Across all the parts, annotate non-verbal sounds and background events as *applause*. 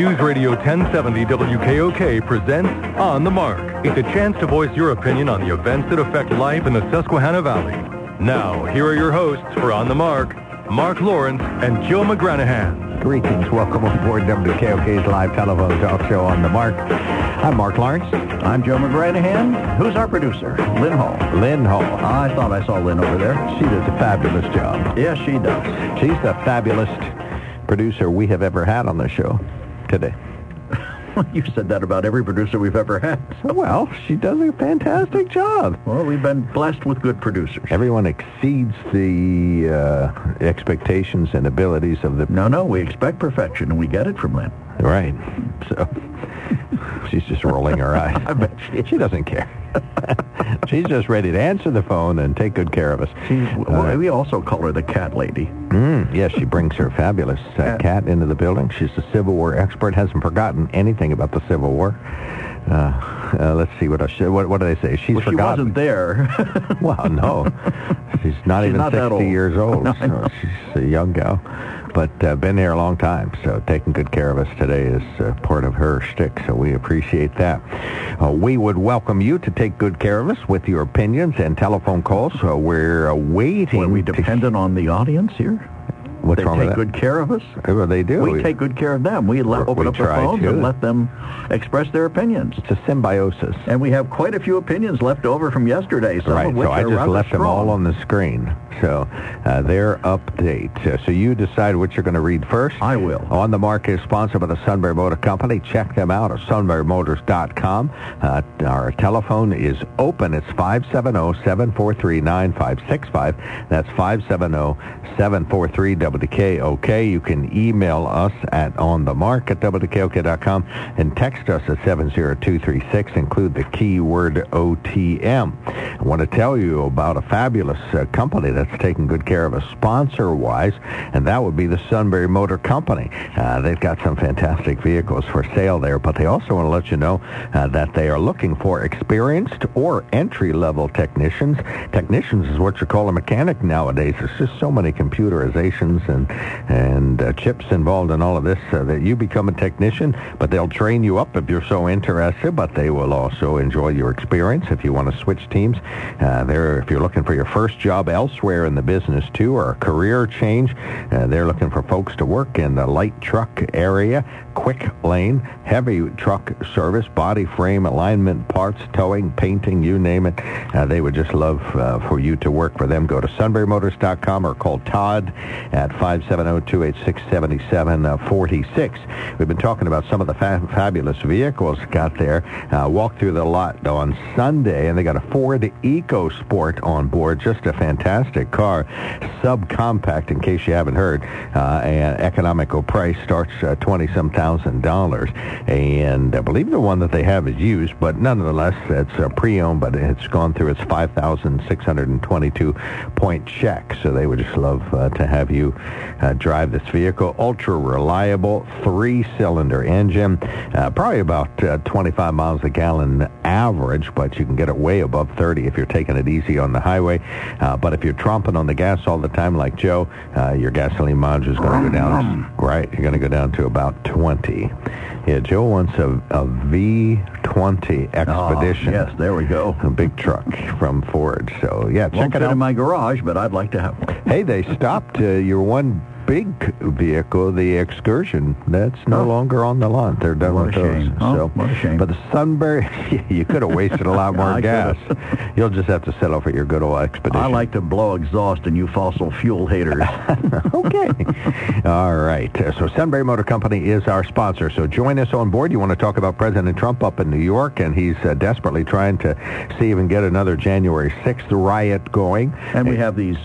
News Radio 1070 WKOK presents On the Mark. It's a chance to voice your opinion on the events that affect life in the Susquehanna Valley. Now, here are your hosts for On the Mark, Mark Lawrence and Joe McGranahan. Greetings. Welcome aboard WKOK's live telephone talk show On the Mark. I'm Mark Lawrence. I'm Joe McGranahan. Who's our producer? Lynn Hall. Lynn Hall. Oh, I thought I saw Lynn over there. She does a fabulous job. Yes, she does. She's the fabulous producer we have ever had on the show today. *laughs* you said that about every producer we've ever had. *laughs* Well, she does a fantastic job. Well, we've been blessed with good producers. Everyone exceeds the uh, expectations and abilities of the... No, no, we expect perfection, and we get it from Lynn. Right. So *laughs* she's just rolling her eyes. I bet she, she doesn't care. She's just ready to answer the phone and take good care of us. She's, well, uh, we also call her the cat lady. Mm, yes, she brings her fabulous uh, cat into the building. She's a Civil War expert, hasn't forgotten anything about the Civil War. Uh, uh, let's see what else. What, what do they say? She's well, forgotten. She wasn't there. well, no, *laughs* she's not she's even not 60 old. years *laughs* old. so she's a young gal, but uh, been there a long time. So taking good care of us today is uh, part of her shtick. So we appreciate that. Uh, we would welcome you to take good care of us with your opinions and telephone calls. So we're waiting. Are we dependent on the audience here? What's they wrong take with that? good care of us. Well, they do. We take good care of them. We let, We open up the phones to. and let them express their opinions. It's a symbiosis. And we have quite a few opinions left over from yesterday, some right, of which so I just left them all on the screen. So uh, their update. Uh, so you decide what you're going to read first. I will. On the Mark is sponsored by the Sunbury Motor Company. Check them out at sunburymotors.com. Uh, our telephone is open. It's 570-743-9565. That's 570-743-WKOK. You can email us at onthemark at WKOK.com and text us at 70236. Include the keyword OTM. I want to tell you about a fabulous uh, company that's taking good care of us sponsor-wise, and that would be the Sunbury Motor Company. Uh, they've got some fantastic vehicles for sale there, but they also want to let you know uh, that they are looking for experienced or entry-level technicians. Technicians is what you call a mechanic nowadays. There's just so many computerizations and and uh, chips involved in all of this uh, that you become a technician, but they'll train you up if you're so interested, but they will also enjoy your experience if you want to switch teams. Uh, they're, if you're looking for your first job elsewhere in the business too, or a career change, uh, they're looking for folks to work in the light truck area, quick lane, heavy truck service, body frame, alignment, parts, towing, painting, you name it. Uh, they would just love uh, for you to work for them. Go to sunburymotors.com or call Todd at 570-286-7746. We've been talking about some of the fa- fabulous vehicles got there. Uh, walked through the lot on Sunday, and they got a Ford EcoSport on board. Just a fantastic car. Subcompact, in case you haven't heard. Uh, and economical price starts uh, 20-some thousand dollars. And I believe the one that they have is used, but nonetheless, it's uh, pre-owned, but it's gone through its 5,622 point check. So they would just love uh, to have you uh, drive this vehicle. Ultra reliable, three-cylinder engine, uh, probably about uh, 25 miles a gallon average, but you can get it way above 30 if you're taking it easy on the highway. But if you're tromping on the gas all the time like Joe, uh, your gasoline mileage is going to go down. Right, you're going to go down to about 20. Yeah, Joe wants a, a V20 Expedition. Oh, yes, there we go. A big truck from Ford. So, yeah, check Won't it out. in my garage, but I'd like to have one. Hey, they stopped uh, your one big vehicle, the Excursion. That's no Oh. longer on the lot. They're done What with those. shame. Oh, so, what a shame. But the Sunbury, *laughs* you could have wasted a lot *laughs* more gas. You'll just have to settle for your good old Expedition. I like to blow exhaust and you fossil fuel haters. *laughs* okay. All right. So Sunbury Motor Company is our sponsor. So join us on board. You want to talk about President Trump up in New York, and he's uh, desperately trying to see if he can get another January 6th riot going. and we have these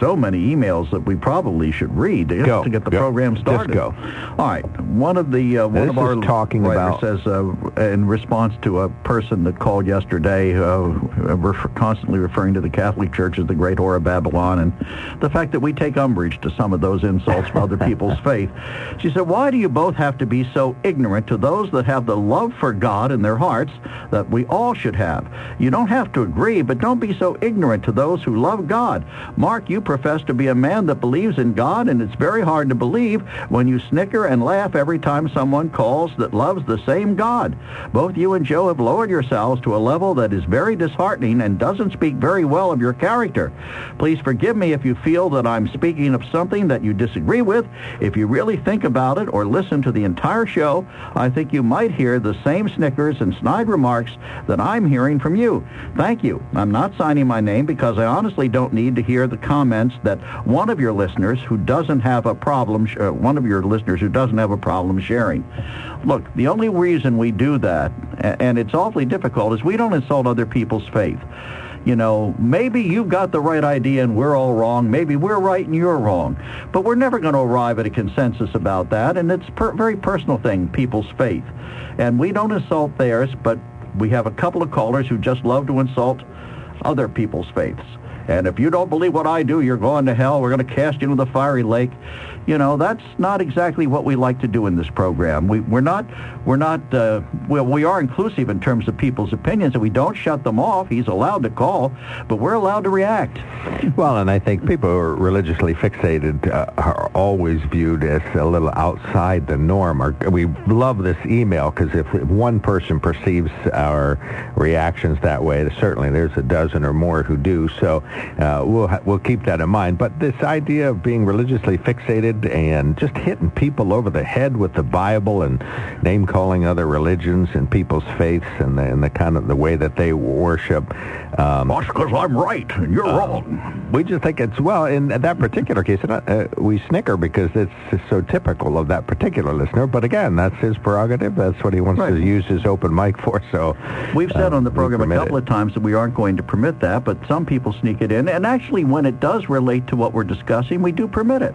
so many emails that we probably should read just Go. to get the Go. program started. go. All right. One of the uh, one This of our talking about- says uh, in response to a person that called yesterday, uh, refer- constantly referring to the Catholic Church as the Great Whore of Babylon, and the fact that we take umbrage to some of those insults for other people's *laughs* faith. She said, "Why do you both have to be so ignorant to those that have the love for God in their hearts that we all should have? You don't have to agree, but don't be so ignorant to those who love God. Mark, you profess to be a man that believes in God, and it's very hard to believe when you snicker and laugh every time someone calls that loves the same God. Both you and Joe have lowered yourselves to a level that is very disheartening and doesn't speak very well of your character. Please forgive me if you feel that I'm speaking of something that you disagree with. If you really think about it or listen to the entire show, I think you might hear the same snickers and snide remarks that I'm hearing from you. Thank you. I'm not signing my name because I honestly don't need to hear the comments that one of your listeners who doesn't have a problem, uh, one of your listeners who doesn't have a problem sharing. Look, the only reason we do that, and it's awfully difficult, is we don't insult other people's faith you know, maybe you've got the right idea and we're all wrong. Maybe we're right and you're wrong. But we're never going to arrive at a consensus about that. And it's a very personal thing, people's faith. And we don't insult theirs, but we have a couple of callers who just love to insult other people's faiths. And if you don't believe what I do, you're going to hell. We're going to cast you into the fiery lake you know, that's not exactly what we like to do in this program. We, we're not, we're not, uh, well, we are inclusive in terms of people's opinions, and we don't shut them off. He's allowed to call, but we're allowed to react. Well, and I think people who are religiously fixated uh, are always viewed as a little outside the norm. Or, we love this email because if one person perceives our reactions that way, certainly there's a dozen or more who do. So uh, we'll we'll keep that in mind. But this idea of being religiously fixated and just hitting people over the head with the Bible and name calling other religions and people's faiths and the, and the kind of the way that they worship. Um, That's because I'm right and you're uh, wrong. We just think it's well in that particular case. Uh, we snicker because it's so typical of that particular listener. But again, that's his prerogative. That's what he wants right. to use his open mic for. So we've said uh, on the program a couple it. of times that we aren't going to permit that, but some people sneak it in. And actually, when it does relate to what we're discussing, we do permit it.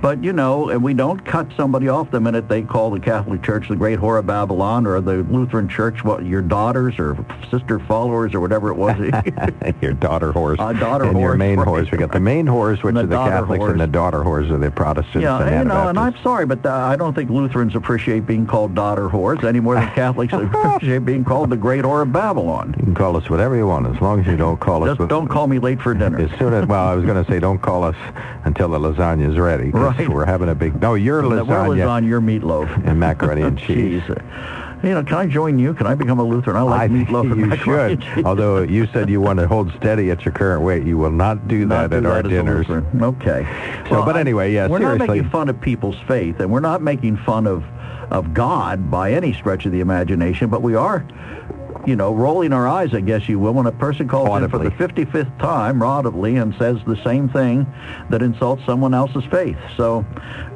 But, you know, and we don't cut somebody off the minute they call the Catholic Church the Great Whore of Babylon or the Lutheran Church what your daughters or sister followers or whatever it was. *laughs* *laughs* your daughter horse. Uh, daughter and horse. your main horse. We got the main horse, which the are the Catholics, horse. and the daughter horse are the Protestants. Yeah, and, you know, and I'm sorry, but uh, I don't think Lutherans appreciate being called daughter horse any more than *laughs* Catholics appreciate being called the Great Whore of Babylon. You can call us whatever you want, as long as you don't call Just us. Just don't call me late for dinner. As soon as, well, I was going to say, don't call us until the lasagna is ready. Right. We're having a big. No, your lasagna. We're lasagna, your meatloaf. And macaroni and *laughs* cheese. cheese. You know, can I join you? Can I become a Lutheran? I like I meatloaf and macaroni You should. Although you said you want to hold steady at your current weight, you will not do not that do at that our dinners. Okay. So, well, but anyway, yeah, we're seriously. not making fun of people's faith, and we're not making fun of of God by any stretch of the imagination, but we are you know, rolling our eyes, I guess you will, when a person calls audibly. in for the 55th time audibly and says the same thing that insults someone else's faith. So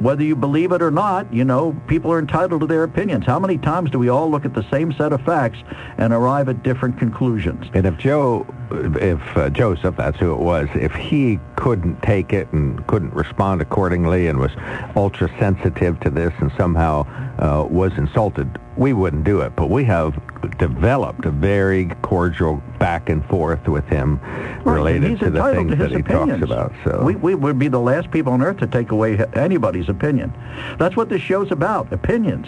whether you believe it or not, you know, people are entitled to their opinions. How many times do we all look at the same set of facts and arrive at different conclusions? And if Joe, if uh, Joseph, that's who it was, if he couldn't take it and couldn't respond accordingly and was ultra sensitive to this and somehow uh, was insulted, we wouldn't do it. But we have developed a very cordial back and forth with him right, related to the things to that he opinions. talks about. So we, we would be the last people on earth to take away anybody's opinion. That's what this show's about, opinions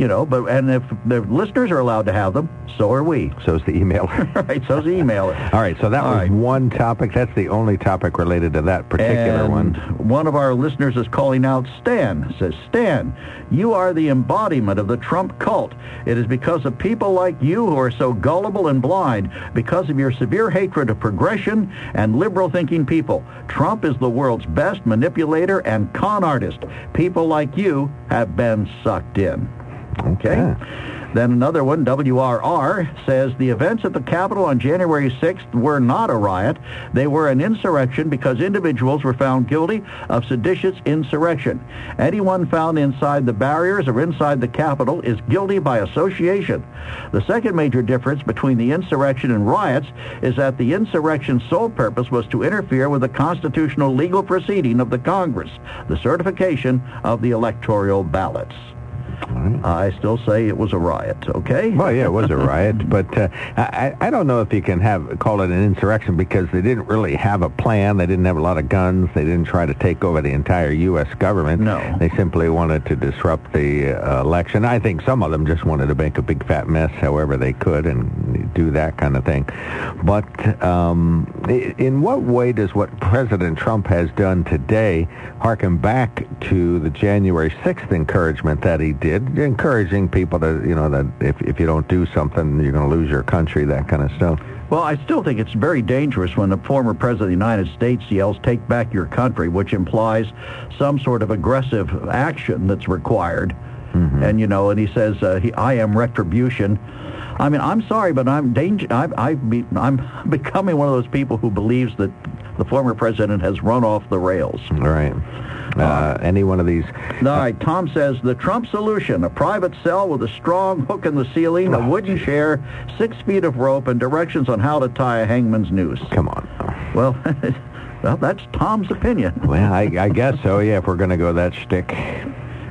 you know, but and if the listeners are allowed to have them, so are we. So's the email. *laughs* right, so's the email. *laughs* All right, so that All was right. one topic. That's the only topic related to that particular and one. One of our listeners is calling out Stan. Says, Stan, you are the embodiment of the Trump cult. It is because of people like you who are so gullible and blind, because of your severe hatred of progression and liberal-thinking people. Trump is the world's best manipulator and con artist. People like you have been sucked in. Okay. Yeah. Then another one, WRR, says the events at the Capitol on January 6th were not a riot. They were an insurrection because individuals were found guilty of seditious insurrection. Anyone found inside the barriers or inside the Capitol is guilty by association. The second major difference between the insurrection and riots is that the insurrection's sole purpose was to interfere with the constitutional legal proceeding of the Congress, the certification of the electoral ballots. I still say it was a riot, okay? Well, yeah, it was a *laughs* riot, but uh, I, I don't know if you can have call it an insurrection because they didn't really have a plan. They didn't have a lot of guns. They didn't try to take over the entire U.S. government. No. They simply wanted to disrupt the uh, election. I think some of them just wanted to make a big fat mess however they could and do that kind of thing. But um, in what way does what President Trump has done today harken back to the January 6th encouragement that he did, encouraging people to, you know, that if, if you don't do something, you're going to lose your country, that kind of stuff? Well, I still think it's very dangerous when the former president of the United States yells, take back your country, which implies some sort of aggressive action that's required. Mm-hmm. And, you know, and he says, uh, he, I am retribution. I mean, I'm sorry, but I'm danger. I, I be, I'm *laughs* becoming one of those people who believes that the former president has run off the rails. Right. Uh, uh, any one of these. All right. Tom says the Trump solution: a private cell with a strong hook in the ceiling, oh, a wooden geez. chair, six feet of rope, and directions on how to tie a hangman's noose. Come on. Well. *laughs* well, that's Tom's opinion. well, I, I guess so. Yeah, if we're going to go that shtick.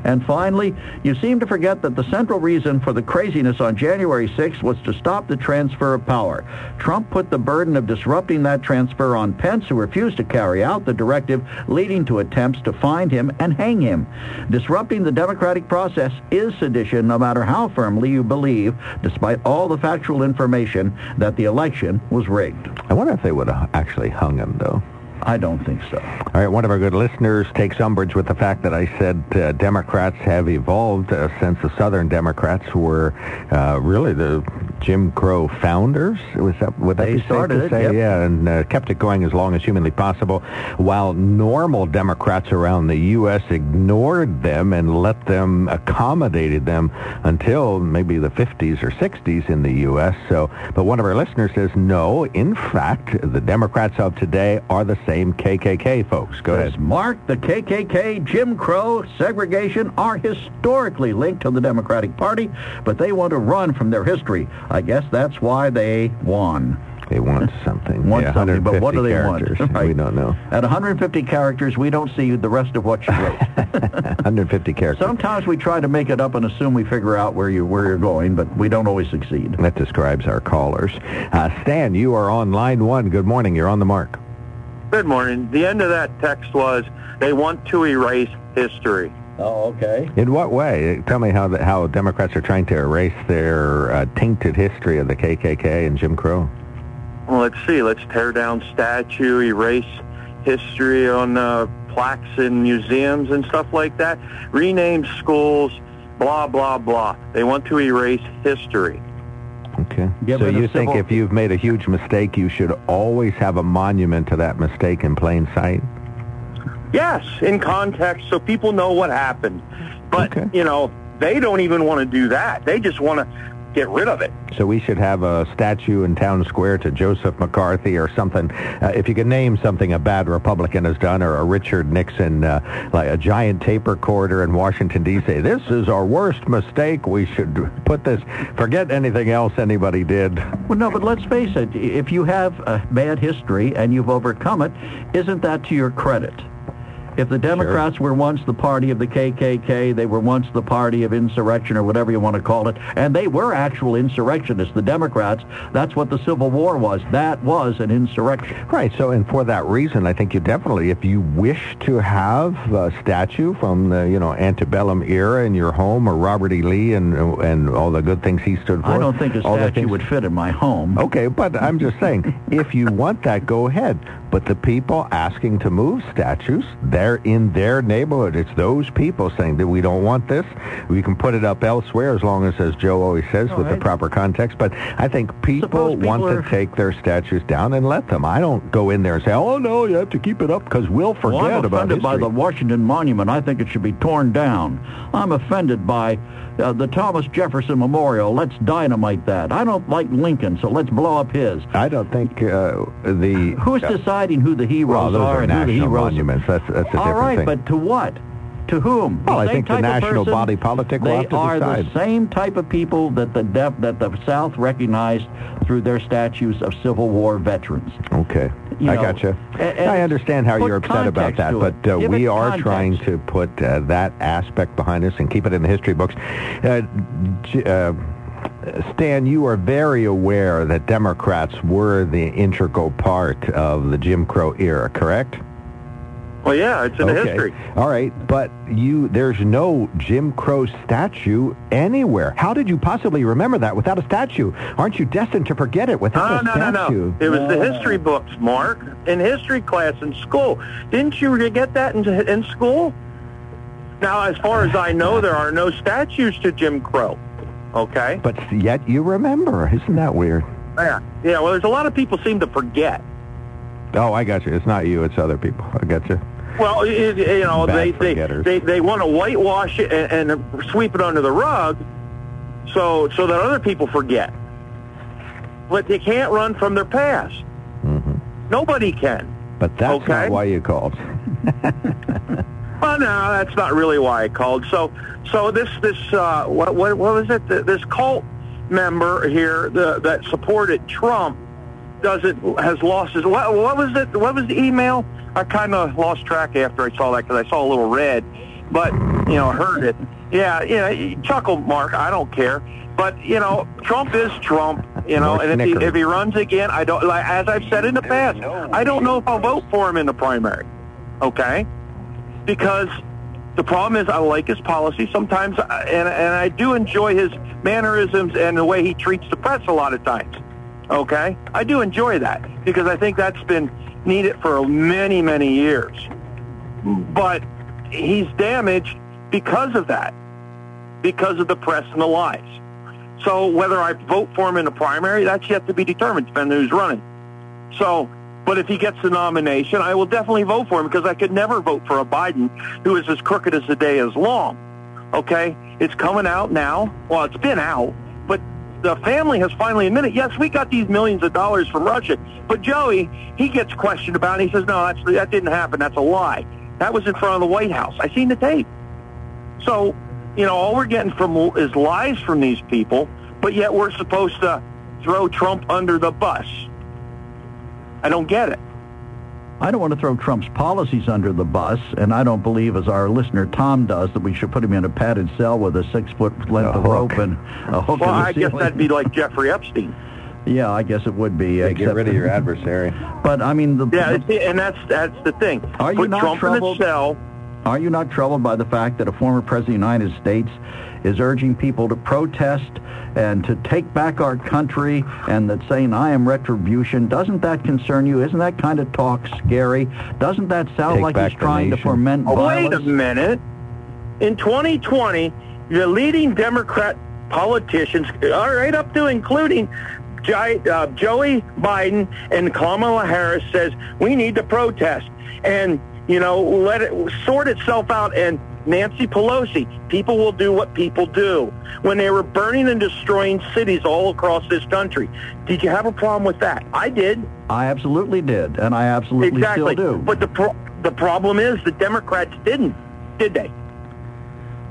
And finally, you seem to forget that the central reason for the craziness on January 6th was to stop the transfer of power. Trump put the burden of disrupting that transfer on Pence, who refused to carry out the directive, leading to attempts to find him and hang him. Disrupting the democratic process is sedition, no matter how firmly you believe, despite all the factual information, that the election was rigged. I wonder if they would have actually hung him, though. I don't think so. All right, one of our good listeners takes umbrage with the fact that I said uh, Democrats have evolved uh, since the Southern Democrats were uh, really the Jim Crow founders. Was that what they be started safe to say? It, yep. Yeah, and uh, kept it going as long as humanly possible, while normal Democrats around the U.S. ignored them and let them accommodated them until maybe the 50s or 60s in the U.S. So, but one of our listeners says no. In fact, the Democrats of today are the same KKK folks. Go ahead. Mark, the KKK, Jim Crow, segregation are historically linked to the Democratic Party, but they want to run from their history. I guess that's why they won. They want something. want yeah, something, but what do they want? *laughs* Right. We don't know. At 150 characters, we don't see the rest of what you wrote. *laughs* *laughs* 150 characters. Sometimes we try to make it up and assume we figure out where you where you're going, but we don't always succeed. That describes our callers. Uh, Stan, you are on line one. Good morning. You're on the mark. Good morning. The end of that text was they want to erase history. Oh, okay. In what way? Tell me how the, how Democrats are trying to erase their uh, tainted history of the KKK and Jim Crow. Well, let's see. Let's tear down statue, erase history on uh, plaques in museums and stuff like that. Rename schools, blah, blah, blah. They want to erase history. Okay. so you think if you've made a huge mistake, you should always have a monument to that mistake in plain sight? Yes, in context so people know what happened. But, okay. you know, they don't even want to do that. They just want to get rid of it. So we should have a statue in town square to Joseph McCarthy or something. Uh, if you could name something a bad Republican has done, or a Richard Nixon, uh, like a giant tape recorder in Washington D.C. This is our worst mistake. We should put this. Forget anything else anybody did. Well, no, but let's face it. If you have a bad history and you've overcome it, isn't that to your credit? If the Democrats sure. were once the party of the KKK, they were once the party of insurrection or whatever you want to call it, and they were actual insurrectionists, the Democrats, that's what the Civil War was. That was an insurrection. Right. So, and for that reason, I think you definitely, if you wish to have a statue from the, you know, antebellum era in your home or Robert E. Lee and, and all the good things he stood for. I don't think a statue would fit in my home. Okay, but I'm just saying, if you want that, go ahead. But the people asking to move statues, they're in their neighborhood. It's those people saying that we don't want this. We can put it up elsewhere as long as, as Joe always says, All with right. the proper context. But I think people, people want are... to take their statues down and let them. I don't go in there and say, oh, no, you have to keep it up because we'll forget well, I'm about offended by the Washington Monument. I think it should be torn down. I'm offended by uh, the Thomas Jefferson Memorial. Let's dynamite that. I don't like Lincoln, so let's blow up his. I don't think uh, the... Who's uh, deciding who the heroes well, are, are and who the heroes monuments. That's, that's a All different right, thing. but to what? To whom? Well, The I think the national person- body politic will They have to are decide. the same type of people that the dep- that the South recognized through their statues of Civil War veterans. Okay, You I know, gotcha. and I understand how you're upset about that, but uh, we are context. trying to put uh, that aspect behind us and keep it in the history books. Uh, uh, Stan, you are very aware that Democrats were the integral part of the Jim Crow era, correct? Well, yeah, it's in the okay. history. All right, but you there's no Jim Crow statue anywhere. How did you possibly remember that without a statue? Aren't you destined to forget it without No, a no, no, statue? no. It was the history books, Mark, in history class in school. Didn't you get that in, in school? Now, as far as I know, there are no statues to Jim Crow. Okay? But yet you remember. Isn't that weird? Yeah. Yeah, well, there's a lot of people seem to forget. Oh, I got you. It's not you. It's other people. I got you. Well, it, you know, they, they, they, they want to whitewash it and, and sweep it under the rug so, so that other people forget. But they can't run from their past. hmm Nobody can. But that's Okay. not why you called. *laughs* Well, no, that's not really why I called. So, so this this uh, what what what was it? This cult member here the, that supported Trump doesn't has lost his what, what was it? What was the email? I kind of lost track after I saw that because I saw a little red, but you know, heard it. Yeah, yeah, chuckle, Mark. I don't care. But you know, Trump is Trump. You know, More and if he, if he runs again, I don't. Like, as I've said in the past, I don't know if I'll vote for him in the primary. Okay, because the problem is I like his policy sometimes, uh, and and I do enjoy his mannerisms and the way he treats the press a lot of times. Okay, I do enjoy that because I think that's been needed for many many years. But he's damaged because of that, because of the press and the lies. So whether I vote for him in the primary, that's yet to be determined, depending who's running. So, but if he gets the nomination, I will definitely vote for him because I could never vote for a Biden who is as crooked as the day is long. Okay? It's coming out now. Well, it's been out, the family has finally admitted, yes, we got these millions of dollars from Russia. But Joey, he gets questioned about it. He says, no, that's, that didn't happen. That's a lie. That was in front of the White House. I seen the tape. So, you know, all we're getting from is lies from these people, but yet we're supposed to throw Trump under the bus. I don't get it. I don't want to throw Trump's policies under the bus, and I don't believe, as our listener Tom does, that we should put him in a padded cell with a six-foot length A of rope and a hook Well, in the I guess that'd be like Jeffrey Epstein. Yeah, I guess it would be. get rid of your adversary. But I mean, the, Yeah, the- and that's that's the thing. Are you Put not Trump troubled? in a cell. are you not troubled by the fact that a former president of the United States is urging people to protest and to take back our country, and that saying "I am retribution"? Doesn't that concern you? Isn't that kind of talk scary? Doesn't that sound Take like he's the trying to nation. foment Oh, wait a violence? minute. In 2020, the leading Democrat politicians, all right up to including uh, Joey Biden and Kamala Harris, says we need to protest and you know let it sort itself out. And Nancy Pelosi, people will do what people do. When they were burning and destroying cities all across this country, did you have a problem with that? I did. I absolutely did, and I absolutely exactly. still do. But the pro- the problem is the Democrats didn't, did they?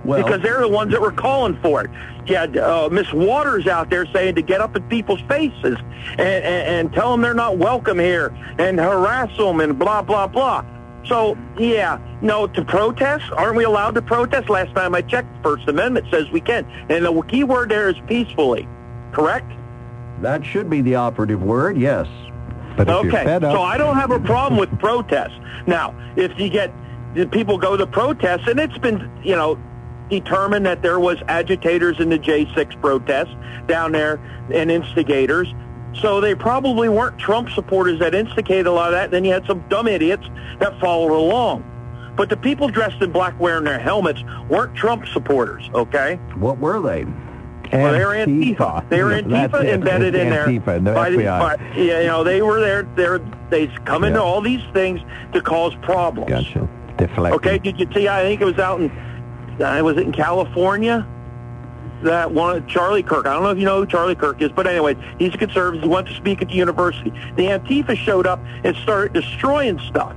well, because they're the ones that were calling for it. You had uh, Miss Waters out there saying to get up in people's faces and, and, and tell them they're not welcome here and harass them and blah, blah, blah. So, yeah, no, to protest, aren't we allowed to protest? Last time I checked, the First Amendment says we can. And the key word there is peacefully, correct? that should be the operative word. Yes. But okay, you're fed up, so I don't have a problem with protest. Now, if you get the people go to protest, and it's been, you know, determined that there was agitators in the J6 protest down there and instigators. So they probably weren't Trump supporters that instigated a lot of that. Then you had some dumb idiots that followed along. But the people dressed in black wearing their helmets weren't Trump supporters, okay? What were they? Well, they were Antifa. They were Yeah, that's Antifa embedded in there. Antifa, by the- by- yeah, you know, they were there. They're, they come into Yeah. all these things to cause problems. Gotcha. Deflecting. Okay, did you see? I think it was out in, uh, was it in California? That one, Charlie Kirk. I don't know if you know who Charlie Kirk is, but anyway, he's a conservative. He went to speak at the university. The Antifa showed up and started destroying stuff.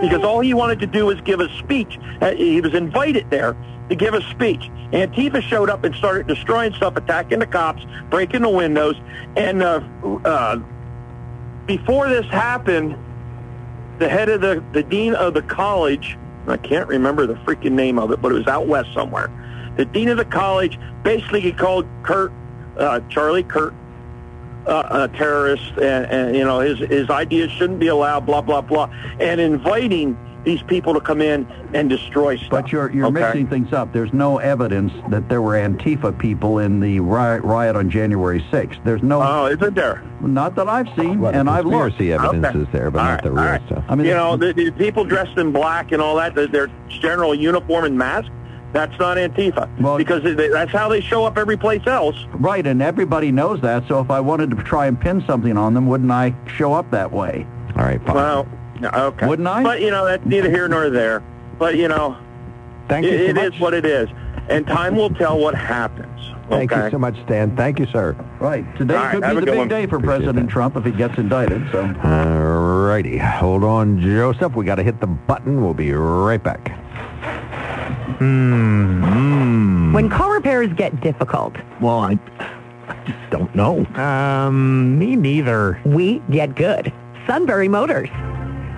because all he wanted to do was give a speech. Uh, he was invited there to give a speech. Antifa showed up and started destroying stuff, attacking the cops, breaking the windows, and uh, uh, before this happened, the head of the, the dean of the college, I can't remember the freaking name of it, but it was out west somewhere. The dean of the college basically he called Kirk, uh, Charlie Kirk, uh, a terrorist, and, and you know his his ideas shouldn't be allowed, blah blah blah, and inviting these people to come in and destroy stuff. But you're you're okay? mixing things up. There's no evidence that there were Antifa people in the riot, riot on January 6th. There's no, Oh, isn't there? not that I've seen, Well, the and I've looked. conspiracy evidence Okay. is there, but All not right, the real right. stuff. I mean, you know, the, the people dressed in black and all that, the, their general uniform and mask, that's not Antifa. Well- because they, that's how they show up every place else. right, and everybody knows that. So if I wanted to try and pin something on them, wouldn't I show up that way? All right, fine. Well, okay. Wouldn't I? But, you know, that's neither here nor there. But, you know, Thank you it, so it much. is what it is. And time will tell what happens. Thank okay? you so much, Stan. Thank you, sir. Right. Today All right, could be a the big one. day for Appreciate President that. Trump if he gets indicted. So. All righty. Hold on, Joseph. We got to hit the button. We'll be right back. Hmm. When car repairs get difficult, Well, I, I just don't know. Um, me neither. we get good. Sunbury Motors.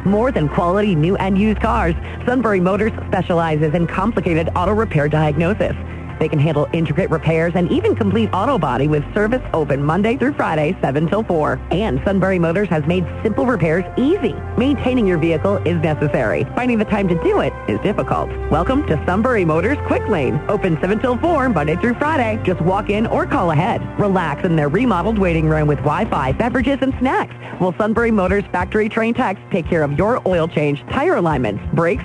More than quality new and used cars, Sunbury Motors specializes in complicated auto repair diagnosis. They can handle intricate repairs and even complete auto body with service open Monday through Friday, 7 till 4. And Sunbury Motors has made simple repairs easy. Maintaining your vehicle is necessary. Finding the time to do it is difficult. Welcome to Sunbury Motors Quick Lane. Open 7 till 4, Monday through Friday. Just walk in or call ahead. Relax in their remodeled waiting room with Wi-Fi, beverages, and snacks. Will Sunbury Motors factory trained techs take care of your oil change, tire alignments, brakes,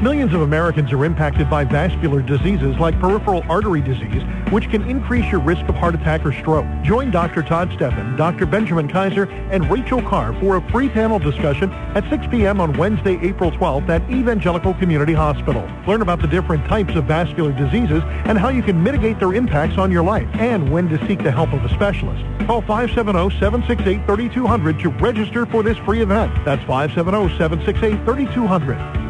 Millions of Americans are impacted by vascular diseases like peripheral artery disease, which can increase your risk of heart attack or stroke. Join Dr. Todd Steffen, Dr. Benjamin Kaiser, and Rachel Carr for a free panel discussion at 6 p.m. on Wednesday, April 12th at Evangelical Community Hospital. Learn about the different types of vascular diseases and how you can mitigate their impacts on your life and when to seek the help of a specialist. Call 570-768-3200 to register for this free event. That's 570-768-3200.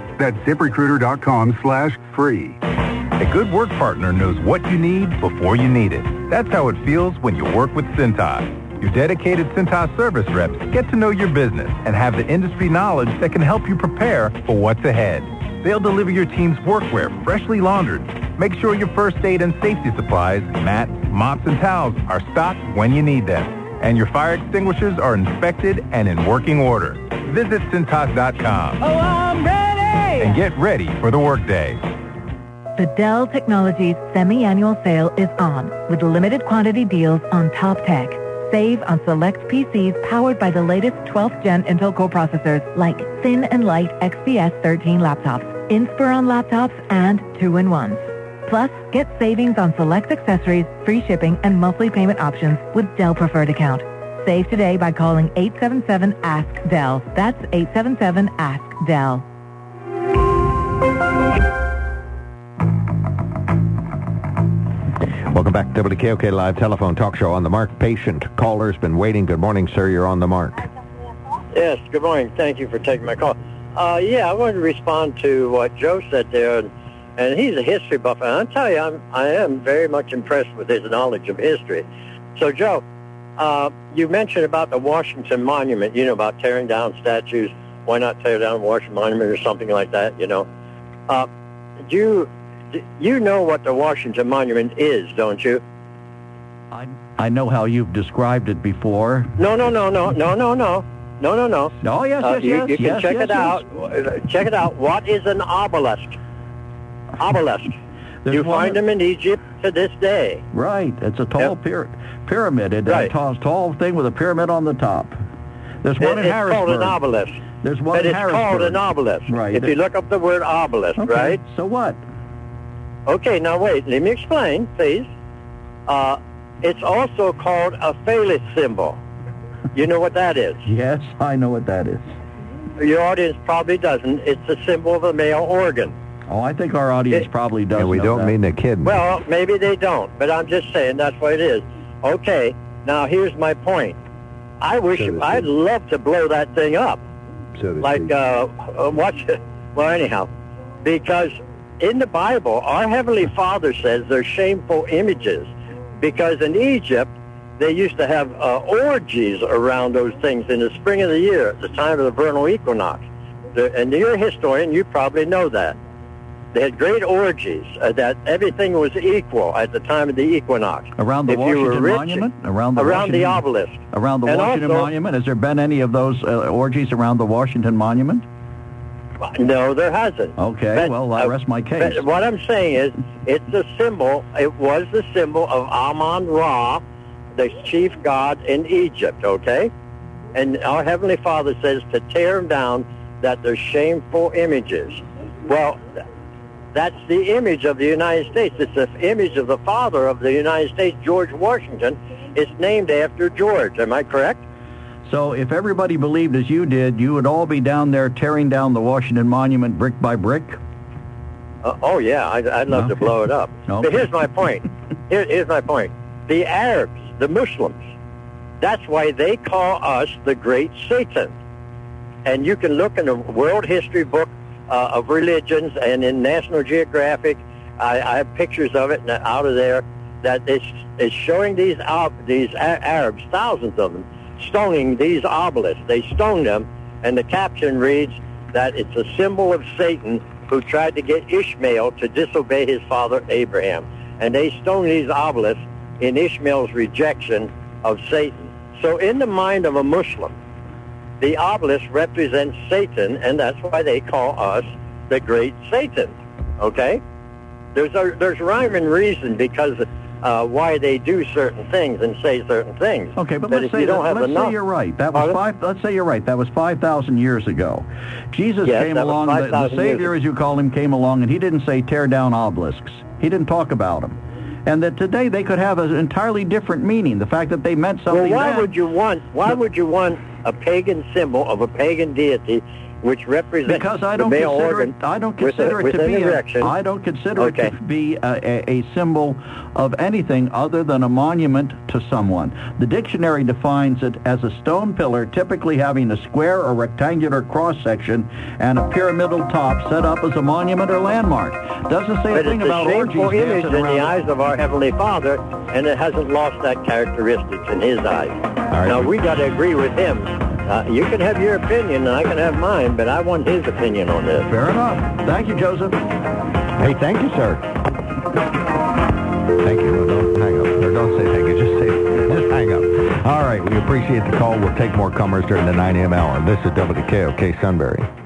That's ziprecruiter.com slash free. A good work partner knows what you need before you need it. That's how it feels when you work with Cintas. Your dedicated Cintas service reps get to know your business and have the industry knowledge that can help you prepare for what's ahead. They'll deliver your team's workwear freshly laundered. Make sure your first aid and safety supplies, mats, mops, and towels are stocked when you need them. And your fire extinguishers are inspected and in working order. Visit Cintas.com Oh, And get ready for the workday. The Dell Technologies semi-annual sale is on with limited quantity deals on top tech. Save on select PCs powered by the latest 12th gen Intel Core processors like thin and light XPS 13 laptops, Inspiron laptops, and 2-in-1s. Plus, get savings on select accessories, free shipping, and monthly payment options with Dell Preferred Account. Save today by calling 877-ASK-DELL. That's 877-ASK-DELL. Welcome back to WKOK Live Telephone Talk Show on the Mark. Patient caller's been waiting. Good morning, sir. You're on the mark. Yes, good morning. Thank you for taking my call. Uh, yeah, I wanted to respond to what Joe said there, and, and he's a history buff, and I'll tell you, I'm, I am very much impressed with his knowledge of history. So, Joe, uh, you mentioned about the Washington Monument, you know, about tearing down statues. Why not tear down Washington Monument or something like that, you know? Uh, do you, you know what the Washington Monument is, don't you? I, I know how you've described it before. No, no, no, no, no, no, no. No, no, no. Oh, yes, Uh, yes, you, yes, you can yes, check yes, it yes. out. Uh, Check it out. What is an obelisk? Obelisk. There's you find that- them in Egypt to this day. Right. It's a tall pyra- pyramid. It's Right. a tall, tall thing with a pyramid on the top. There's one It- in it's Harrisburg. called an obelisk. There's one but in it's called an obelisk. Right. If you look up the word obelisk, Okay, right? So what? Okay, now wait. Let me explain, please. Uh, it's also called a phallus symbol. You know what that is? Yes, I know what that is. Your audience probably doesn't. It's a symbol of a male organ. Oh, I think our audience probably does. And we know don't that. mean to kid. Well, maybe they don't, but I'm just saying that's what it is. Okay, now here's my point. I wish So to I'd love to blow that thing up. So like uh, uh, watch it. Well, anyhow, because in the Bible, our heavenly Father says they're shameful images, because in Egypt they used to have uh, orgies around those things in the spring of the year, at the time of the vernal equinox. The, and you're a historian, you probably know that. They had great orgies, uh, that everything was equal at the time of the equinox. Around the If Washington rich- Monument? Around the around the obelisk. Around the And Washington also- Monument? Has there been any of those uh, orgies around the Washington Monument? No, there hasn't. Okay, But, well, I uh, rest my case. What I'm saying is, it's a symbol. It was the symbol of Amon Ra, the chief god in Egypt. Okay, and our heavenly Father says to tear them down, that they're shameful images. Well, that's the image of the United States. It's the image of the father of the United States, George Washington. It's named after George. Am I correct? So if everybody believed as you did, you would all be down there tearing down the Washington Monument brick by brick? Uh, oh yeah, I'd, I'd love to blow it up. Okay. But here's my point. *laughs* Here, here's my point. The Arabs, the Muslims, that's why they call us the Great Satan. And you can look in the World History Book uh, of Religions and in National Geographic. I, I have pictures of it out of there that is is showing these ob- these Arabs, thousands of them, stoning these obelisks. They stoned them, and the caption reads that it's a symbol of Satan who tried to get Ishmael to disobey his father Abraham. And they stoned these obelisks in Ishmael's rejection of Satan. So in the mind of a Muslim, the obelisk represents Satan, and that's why they call us the Great Satan. Okay? There's a, there's rhyme and reason because uh, why they do certain things and say certain things. Okay, but That let's if say you don't that, have let's enough, say you're right. That was Pardon? five. Let's say you're right. That was five thousand years ago. Jesus Yes, came along. The, the Savior, as you call him, came along, and he didn't say tear down obelisks. He didn't talk about them. And that today they could have an entirely different meaning. The fact that they meant something. Well, why then- would you want? Why would you want a pagan symbol of a pagan deity, which represents Because I don't male consider organ it. I don't consider a, it to be. A? I don't consider Okay. it to be a, a, a symbol of anything other than a monument to someone. The dictionary defines it as a stone pillar, typically having a square or rectangular cross section and a pyramidal top, set up as a monument or landmark. Doesn't say But a thing it's a about orgies image in the eyes of our Heavenly Father, and it hasn't lost that characteristics in His eyes. right. Now, we got to agree with Him. Uh, you can have your opinion, and I can have mine, but I want His opinion on this. Fair enough. Thank you, Joseph. Hey, thank you, sir. Thank you. No, don't hang up. Or don't say thank you. Just say, just hang up. All right. We appreciate the call. We'll take more comers during the 9 a.m. hour. This is WKOK Sunbury.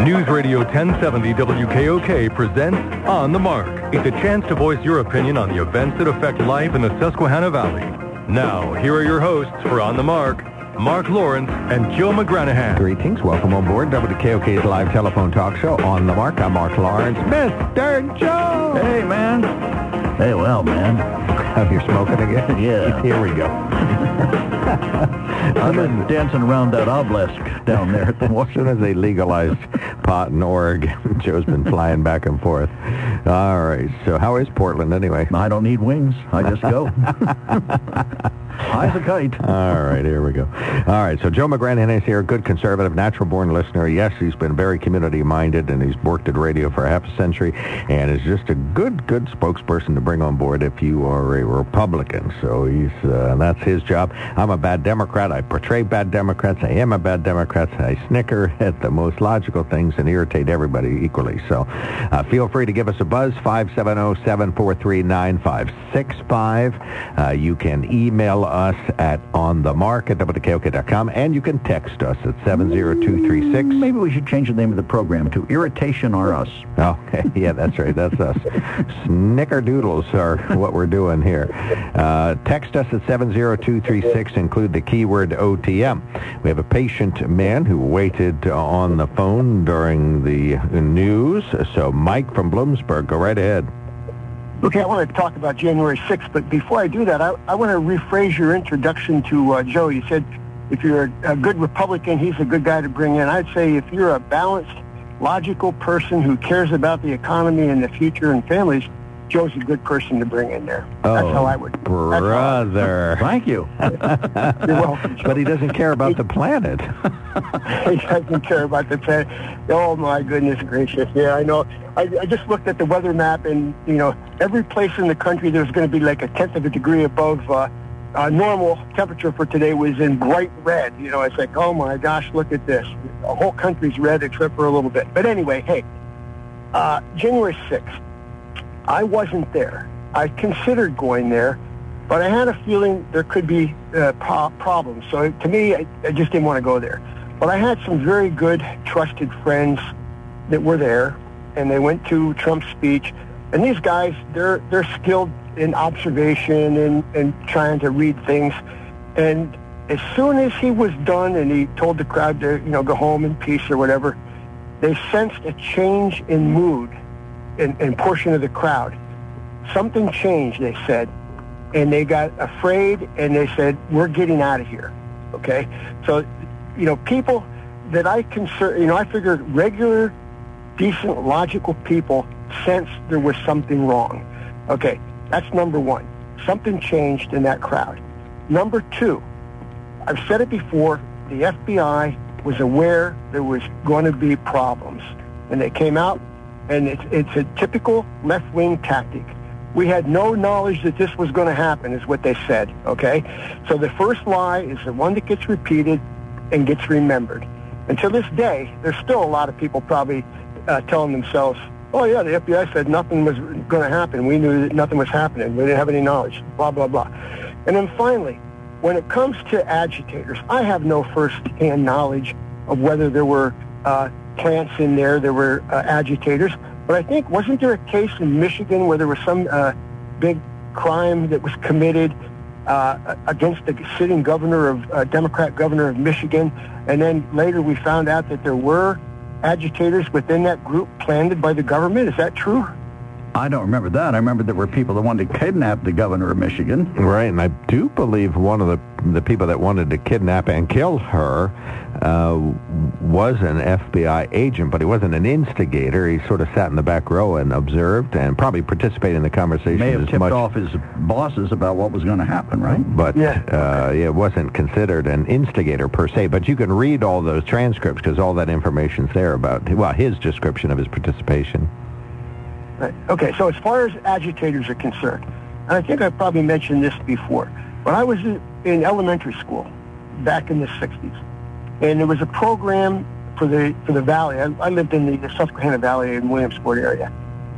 News Radio 1070 WKOK presents On the Mark. It's a chance to voice your opinion on the events that affect life in the Susquehanna Valley. Now, here are your hosts for On the Mark, Mark Lawrence and Joe McGranahan. Greetings. Welcome on board WKOK's live telephone talk show On the Mark. I'm Mark Lawrence. Mr. Joe! Hey, man. Hey, well, man. Oh, Have you smoking again? Yeah. *laughs* Here we go. *laughs* I've been dancing around that obelisk down there at the As soon as they legalized pot in Oregon, *laughs* Joe's been flying back and forth. All right. So how is Portland anyway? I don't need wings. I just go. *laughs* As a kite. *laughs* All right, here we go. All right, so Joe McGranahan is here, a good conservative, natural-born listener. Yes, he's been very community-minded, and he's worked at radio for half a century, and is just a good, good spokesperson to bring on board if you are a Republican. So he's uh, that's his job. I'm a bad Democrat. I portray bad Democrats. I am a bad Democrat. I snicker *laughs* at the most logical things and irritate everybody equally. So uh, feel free to give us a buzz, 570-743-9565. Uh, you can email us at onthemark at wkok.com, and you can text us at 70236. Maybe we should change the name of the program to Irritation R Us. Oh, *laughs* yeah, that's right. That's us. Snickerdoodles are what we're doing here. Uh, text us at 70236. Include the keyword OTM. We have a patient man who waited on the phone during the news. So, Mike from Bloomsburg, go right ahead. Okay, I want to talk about January 6th, but before I do that, I, I want to rephrase your introduction to uh, Joe. You said if you're a, a good Republican, he's a good guy to bring in. I'd say if you're a balanced, logical person who cares about the economy and the future and families, Joe's a good person to bring in there. Oh, That's how I would. brother. Thank you. *laughs* You're welcome. Joe. But he doesn't care about the planet. *laughs* he doesn't care about the planet. Oh my goodness gracious! Yeah, I know. I, I just looked at the weather map, and you know, every place in the country there's going to be like a tenth of a degree above uh, uh, normal temperature for today was in bright red. You know, it's like, oh my gosh, look at this. The whole country's red except for a little bit. But anyway, hey, uh, January sixth. I wasn't there. I considered going there, but I had a feeling there could be uh, pro- problems. So to me, I, I just didn't want to go there. But I had some very good, trusted friends that were there, and they went to Trump's speech. And these guys, they're they're skilled in observation and, and trying to read things. And as soon as he was done and he told the crowd to, you know, go home in peace or whatever, they sensed a change in mood in, in portion of the crowd. Something changed, they said, and they got afraid and they said, we're getting out of here. Okay? So, you know, people that I consider, you know, I figured regular, decent, logical people sensed there was something wrong. Okay, that's number one. Something changed in that crowd. Number two, I've said it before, the FBI was aware there was going to be problems. And they came out, and it's, it's a typical left-wing tactic. We had no knowledge that this was going to happen, is what they said, okay? So the first lie is the one that gets repeated and gets remembered. And to this day, there's still a lot of people probably uh, telling themselves, oh, yeah, the FBI said nothing was going to happen. We knew that nothing was happening. We didn't have any knowledge, blah, blah, blah. And then finally, when it comes to agitators, I have no first-hand knowledge of whether there were uh, plants in there, there were uh, agitators. But I think, wasn't there a case in Michigan where there was some uh, big crime that was committed uh, against the sitting governor of, uh, Democrat governor of Michigan? And then later we found out that there were agitators within that group planted by the government. Is that true? I don't remember that. I remember there were people that wanted to kidnap the governor of Michigan. Right, and I do believe one of the the people that wanted to kidnap and kill her uh, was an FBI agent, but he wasn't an instigator. He sort of sat in the back row and observed and probably participated in the conversation. May have as tipped much, off his bosses about what was going to happen, right? but Yeah. uh, it wasn't considered an instigator per se. But you can read all those transcripts because all that information's there about well his description of his participation. Right. Okay, so as far as agitators are concerned, and I think I probably mentioned this before, when I was in in elementary school back in the 60s, and there was a program for the for the valley. I, I lived in the Susquehanna Valley in Williamsport area,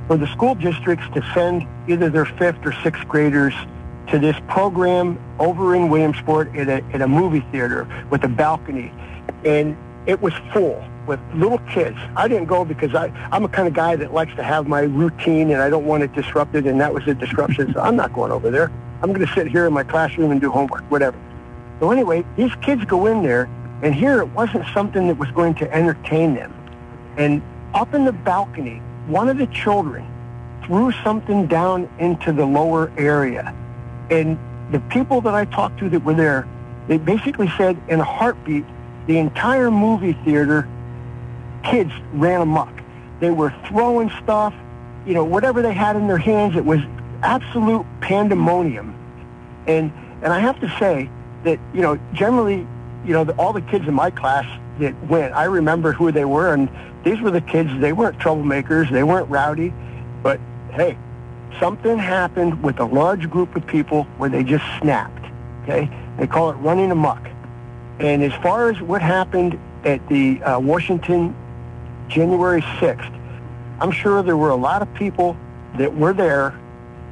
for the school districts to send either their fifth or sixth graders to this program over in Williamsport at a, at a movie theater with a balcony, and it was full with little kids. I didn't go because I, I'm a kind of guy that likes to have my routine and I don't want it disrupted, and that was a disruption, so I'm not going over there. I'm going to sit here in my classroom and do homework, whatever. So anyway, these kids go in there, and here it wasn't something that was going to entertain them. And up in the balcony, one of the children threw something down into the lower area. And the people that I talked to that were there, they basically said in a heartbeat, the entire movie theater, kids ran amok. They were throwing stuff, you know, whatever they had in their hands, it was absolute pandemonium. And And I have to say that, you know, generally, you know, all the kids in my class that went, I remember who they were, and these were the kids, they weren't troublemakers, they weren't rowdy, but hey, something happened with a large group of people where they just snapped, okay? They call it running amok. And as far as what happened at the uh, Washington January 6th, I'm sure there were a lot of people that were there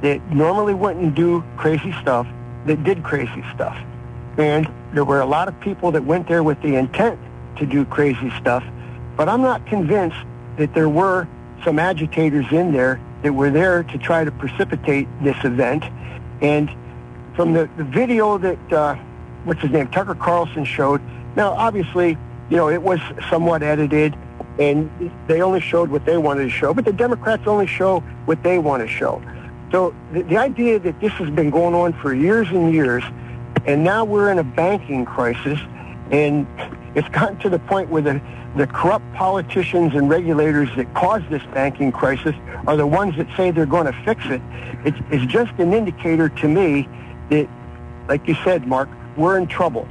that normally wouldn't do crazy stuff that did crazy stuff. And there were a lot of people that went there with the intent to do crazy stuff, but I'm not convinced that there were some agitators in there that were there to try to precipitate this event. And from the, the video that, uh, what's his name, Tucker Carlson showed, now obviously, you know, it was somewhat edited and they only showed what they wanted to show, but the Democrats only show what they want to show. So the, the idea that this has been going on for years and years, and now we're in a banking crisis, and it's gotten to the point where the, the corrupt politicians and regulators that caused this banking crisis are the ones that say they're going to fix it. It's, it's just an indicator to me that, like you said, Mark, we're in trouble.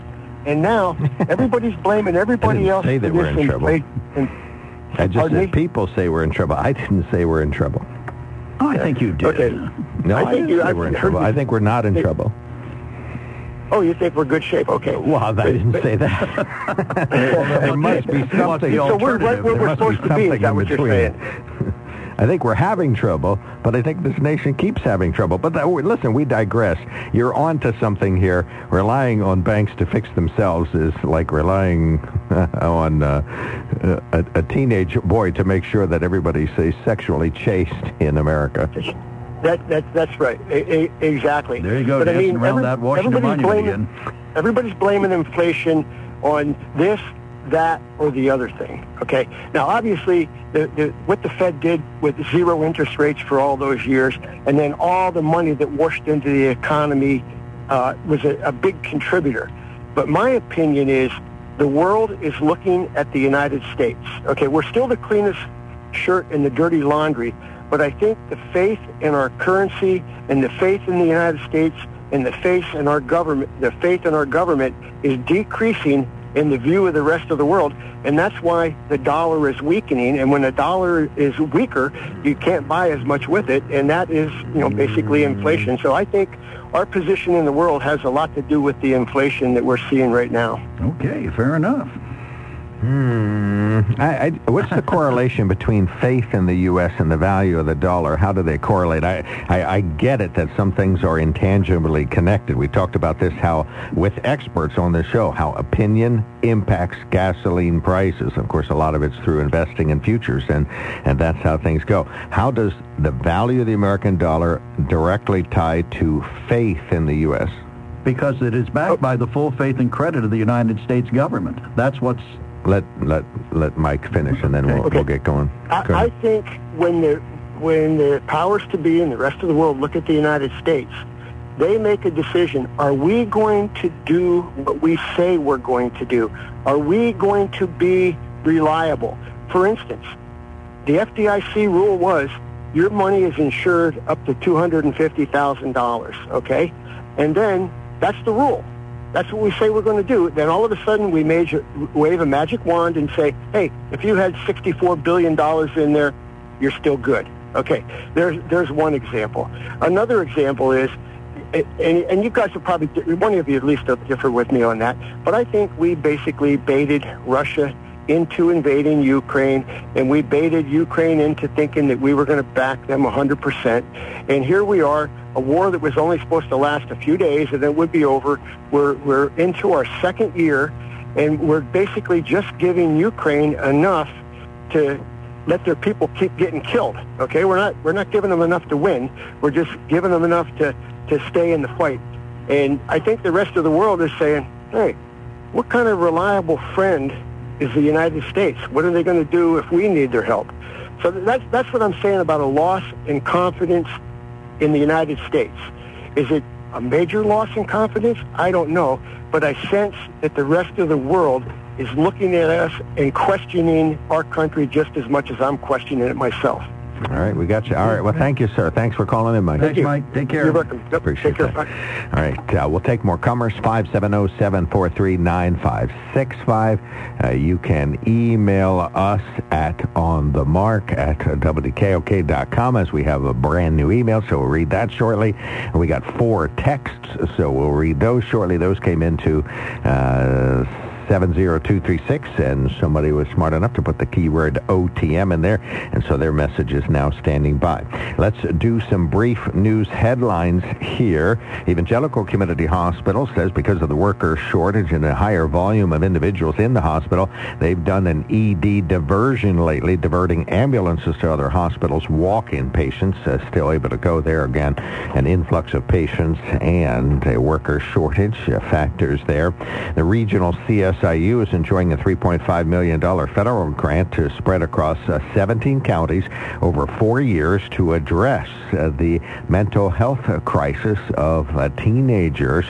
And now *laughs* everybody's blaming everybody else say that we're in trouble. inflation. I just Pardon said people say we're in trouble. I didn't say we're in trouble. Oh, I think you did. Okay. No, I I, think didn't you- say I we're in trouble. you- I think we're not in Hey. trouble. Oh, you think we're good shape? Okay. Well, I didn't say that. *laughs* there must be something. So we're right where there we're must be supposed to be. Is that what you're between. saying? *laughs* I think we're having trouble, but I think this nation keeps having trouble. But that, listen, we digress. You're on to something here. Relying on banks to fix themselves is like relying *laughs* on uh, a, a teenage boy to make sure that everybody stays sexually chaste in America. That, that, that's right. A, a, exactly. There you go, But I mean, around every- that Washington everybody's Monument blaming, Everybody's blaming inflation on this, that, or the other thing. Okay. Now, obviously, the, the, what the Fed did with zero interest rates for all those years, and then all the money that washed into the economy uh, was a, a big contributor. But my opinion is the world is looking at the United States. Okay, we're still the cleanest shirt in the dirty laundry, but I think the faith in our currency and the faith in the United States and the faith in our government, the faith in our government is decreasing in the view of the rest of the world, and that's why the dollar is weakening. And when the dollar is weaker, you can't buy as much with it, and that is, you know, basically inflation. So I think our position in the world has a lot to do with the inflation that we're seeing right now. Okay, fair enough. Hmm. I, I, what's the correlation between faith in the U.S. and the value of the dollar? How do they correlate? I, I, I get it that some things are intangibly connected. We talked about this how with experts on the show how opinion impacts gasoline prices. Of course, a lot of it's through investing in futures, and and that's how things go. How does the value of the American dollar directly tie to faith in the U.S.? Because it is backed by the full faith and credit of the United States government. That's what's Let let let Mike finish, and then we'll, Okay. we'll get going. Go I, I think when the when the powers to be and the rest of the world look at the United States, they make a decision. Are we going to do what we say we're going to do? Are we going to be reliable? For instance, the FDIC rule was your money is insured up to $250,000, okay? And then that's the rule. That's what we say we're going to do. Then all of a sudden we major, wave a magic wand and say, hey, if you had $64 billion in there, you're still good. Okay, there's, there's one example. Another example is, and, and you guys will probably, one of you at least differ with me on that, but I think we basically baited Russia into invading Ukraine, and we baited Ukraine into thinking that we were going to back them 100%. And here we are, a war that was only supposed to last a few days and then would be over. We're, we're into our second year, and we're basically just giving Ukraine enough to let their people keep getting killed. Okay, we're not we're not giving them enough to win. We're just giving them enough to to stay in the fight. And I think the rest of the world is saying, hey, what kind of reliable friend is the United States? What are they going to do if we need their help? So that's that's what I'm saying about a loss in confidence in the United States. Is it a major loss in confidence? I don't know, but I sense that the rest of the world is looking at us and questioning our country just as much as I'm questioning it myself. All right, we got you. All right, well, thank you, sir. Thanks for calling in, Mike. Thanks, Mike. Take care. You're welcome. Yep. Appreciate Take that. All right, uh, we'll take more comers, 570-743-9565. Uh, you can email us at onthemark at wkok.com as we have a brand new email, so we'll read that shortly. And we got four texts, so we'll read those shortly. Those came into uh, 70236, and somebody was smart enough to put the keyword OTM in there, and so their message is now standing by. Let's do some brief news headlines here. Evangelical Community Hospital says because of the worker shortage and a higher volume of individuals in the hospital, they've done an ED diversion lately, diverting ambulances to other hospitals. Walk-in patients uh, still able to go there again. An influx of patients and a worker shortage uh, factors there. The regional CSIU is enjoying a $3.5 million federal grant to spread across uh, 17 counties over four years to address uh, the mental health crisis of uh, teenagers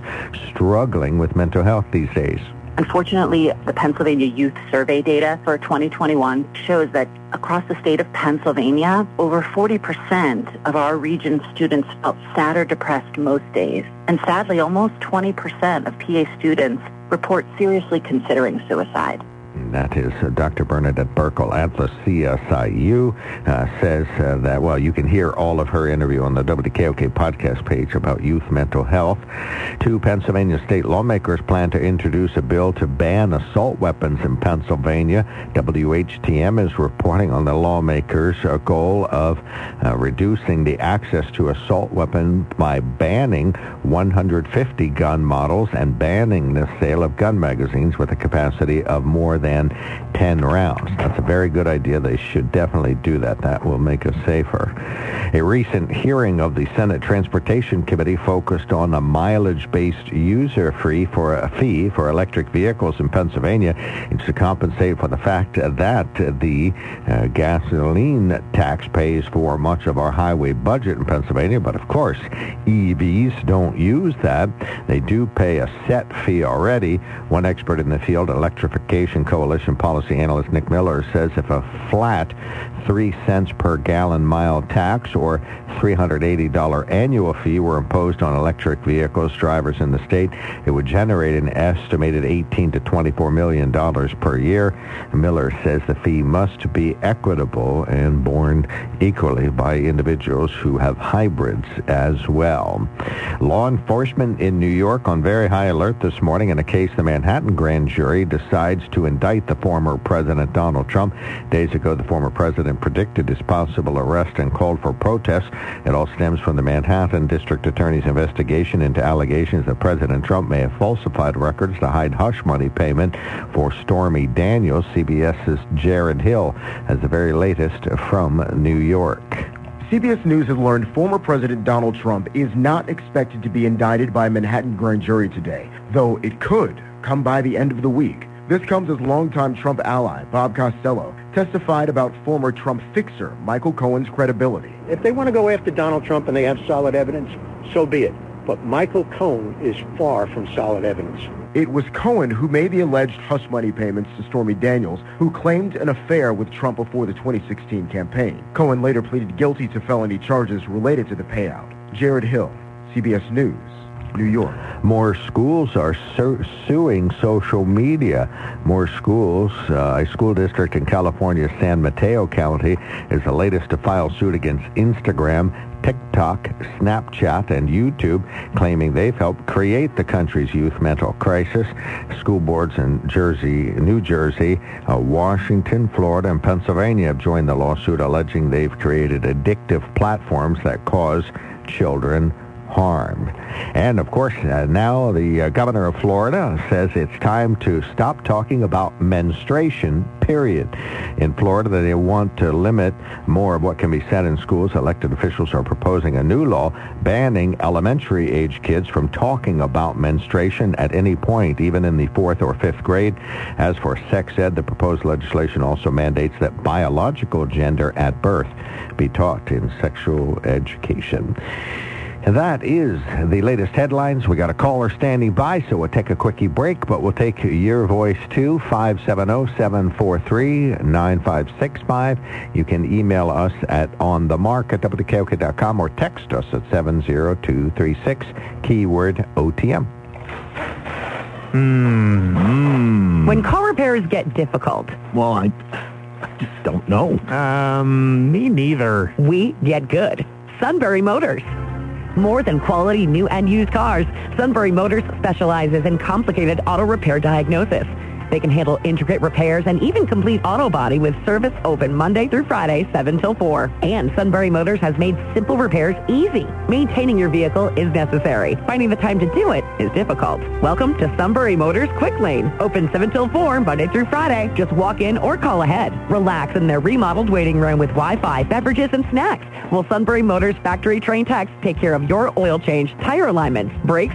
struggling with mental health these days. Unfortunately, the Pennsylvania Youth Survey data for 2021 shows that across the state of Pennsylvania, over 40% of our region's students felt sad or depressed most days. And sadly, almost 20% of PA students report seriously considering suicide. That is uh, Dr. Bernadette Burkle at the CSIU uh, says uh, that, well, you can hear all of her interview on the WKOK podcast page about youth mental health. Two Pennsylvania state lawmakers plan to introduce a bill to ban assault weapons in Pennsylvania. WHTM is reporting on the lawmakers' uh, goal of uh, reducing the access to assault weapons by banning 150 gun models and banning the sale of gun magazines with a capacity of more than 10 rounds. That's a very good idea. They should definitely do that. That will make us safer. A recent hearing of the Senate Transportation Committee focused on a mileage-based user fee for a fee for electric vehicles in Pennsylvania. It's to compensate for the fact that the uh, gasoline tax pays for much of our highway budget in Pennsylvania. But of course, EVs don't use that. They do pay a set fee already. One expert in the field, Electrification Coalition policy analyst Nick Miller, says if a flat 3 cents per gallon mile tax or $380 annual fee were imposed on electric vehicles drivers in the state, it would generate an estimated 18 to 24 million dollars per year. Miller says the fee must be equitable and borne equally by individuals who have hybrids as well. Law enforcement in New York on very high alert this morning in a case the Manhattan grand jury decides to indict the former President Donald Trump. Days ago, the former president predicted his possible arrest and called for protests. It all stems from the Manhattan District Attorney's investigation into allegations that President Trump may have falsified records to hide hush money payment for Stormy Daniels. CBS's Jared Hill has the very latest from New York. CBS News has learned former President Donald Trump is not expected to be indicted by a Manhattan grand jury today, though it could come by the end of the week. This comes as longtime Trump ally Bob Costello testified about former Trump fixer Michael Cohen's credibility. If they want to go after Donald Trump and they have solid evidence, so be it. But Michael Cohen is far from solid evidence. It was Cohen who made the alleged hush money payments to Stormy Daniels, who claimed an affair with Trump before the 2016 campaign. Cohen later pleaded guilty to felony charges related to the payout. Jared Hill, CBS News, New York. More schools are su- suing social media. More schools, uh, a school district in California, San Mateo County, is the latest to file suit against Instagram, TikTok, Snapchat, and YouTube, claiming they've helped create the country's youth mental crisis. School boards in Jersey, New Jersey, uh, Washington, Florida, and Pennsylvania have joined the lawsuit, alleging they've created addictive platforms that cause children harm. And of course, uh, now the uh, governor of Florida says it's time to stop talking about menstruation, period. In Florida, they want to limit more of what can be said in schools. Elected officials are proposing a new law banning elementary age kids from talking about menstruation at any point, even in the fourth or fifth grade. As for sex ed, the proposed legislation also mandates that biological gender at birth be taught in sexual education. And that is the latest headlines. We got a caller standing by, so we'll take a quickie break, but we'll take your voice too, 570-743-9565. You can email us at onthemark at wkok.com or text us at 70236, keyword OTM. Hmm. When car repairs get difficult, Well, I just don't know. Um, me neither. we get good. Sunbury Motors. More than quality new and used cars, Sunbury Motors specializes in complicated auto repair diagnosis. They can handle intricate repairs and even complete auto body with service open Monday through Friday, 7 till 4. And Sunbury Motors has made simple repairs easy. Maintaining your vehicle is necessary. Finding the time to do it is difficult. Welcome to Sunbury Motors Quick Lane. Open 7 till 4, Monday through Friday. Just walk in or call ahead. Relax in their remodeled waiting room with Wi-Fi, beverages, and snacks. Will Sunbury Motors factory trained techs take care of your oil change, tire alignments, brakes,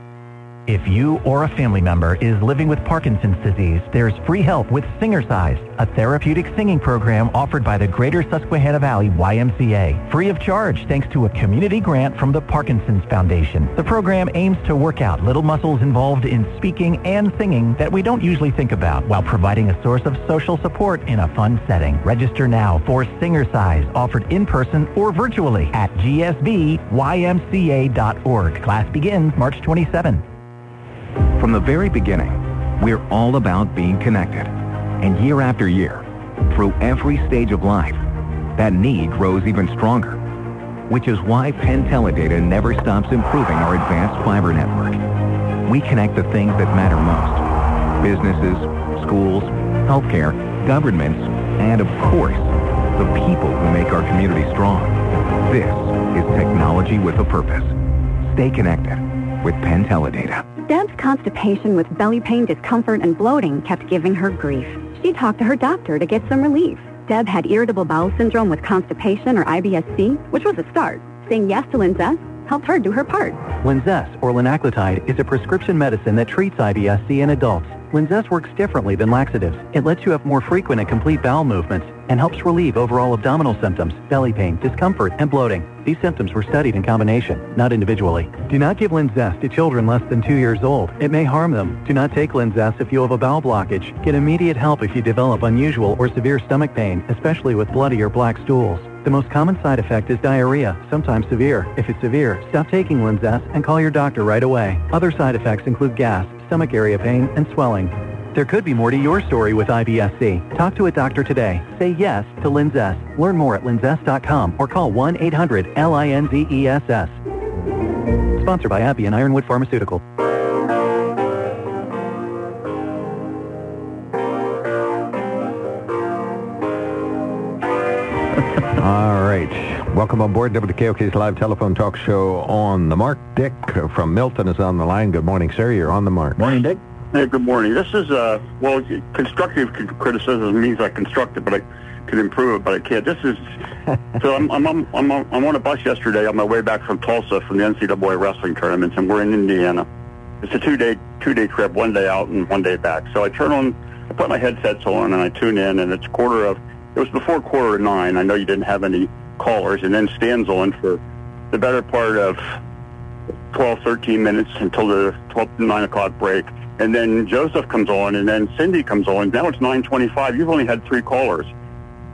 If you or a family member is living with Parkinson's disease, there's free help with Singercise, a therapeutic singing program offered by the Greater Susquehanna Valley YMCA, free of charge thanks to a community grant from the Parkinson's Foundation. The program aims to work out little muscles involved in speaking and singing that we don't usually think about while providing a source of social support in a fun setting. Register now for Singercise, offered in person or virtually at gsvymca.org. Class begins March 27. From the very beginning, we're all about being connected. And year after year, through every stage of life, that need grows even stronger. Which is why Penn Teledata never stops improving our advanced fiber network. We connect the things that matter most. Businesses, schools, healthcare, governments, and of course, the people who make our community strong. This is technology with a purpose. Stay connected with Penn Teledata. Deb's constipation with belly pain, discomfort, and bloating kept giving her grief. She talked to her doctor to get some relief. Deb had irritable bowel syndrome with constipation or IBS-C, which was a start. Saying yes to Linzess helped her do her part. Linzess, or linaclotide, is a prescription medicine that treats IBS-C in adults. Linzess works differently than laxatives. It lets you have more frequent and complete bowel movements and helps relieve overall abdominal symptoms, belly pain, discomfort, and bloating. These symptoms were studied in combination, not individually. Do not give Linzess to children less than two years old. It may harm them. Do not take Linzess if you have a bowel blockage. Get immediate help if you develop unusual or severe stomach pain, especially with bloody or black stools. The most common side effect is diarrhea, sometimes severe. If it's severe, stop taking Linzess and call your doctor right away. Other side effects include gas, stomach area pain, and swelling. There could be more to your story with IBS-C. Talk to a doctor today. Say yes to Linzess. Learn more at linzess.com or call 1-800-LINZESS. Sponsored by AbbVie and Ironwood Pharmaceutical. Welcome on board WKOK's live telephone talk show on the mark. Dick from Milton is on the line. Good morning, sir. You're on the mark. Morning, Dick. Hey, good morning. This is, uh, well, constructive criticism means I construct it, but I can improve it, but I can't. This is, *laughs* so I'm, I'm, I'm, I'm, on- I'm on a bus yesterday on my way back from Tulsa from the NCAA wrestling tournaments, and we're in Indiana. It's a two-day, two-day trip, one day out and one day back. So I turn on, I put my headsets on, and I tune in, and it's quarter of, it was before quarter of nine. I know you didn't have any callers, and then Stan's on for the better part of 12, 13 minutes until the 12, 9 o'clock break. And then Joseph comes on, and then Cindy comes on. Now it's 9.25. You've only had three callers.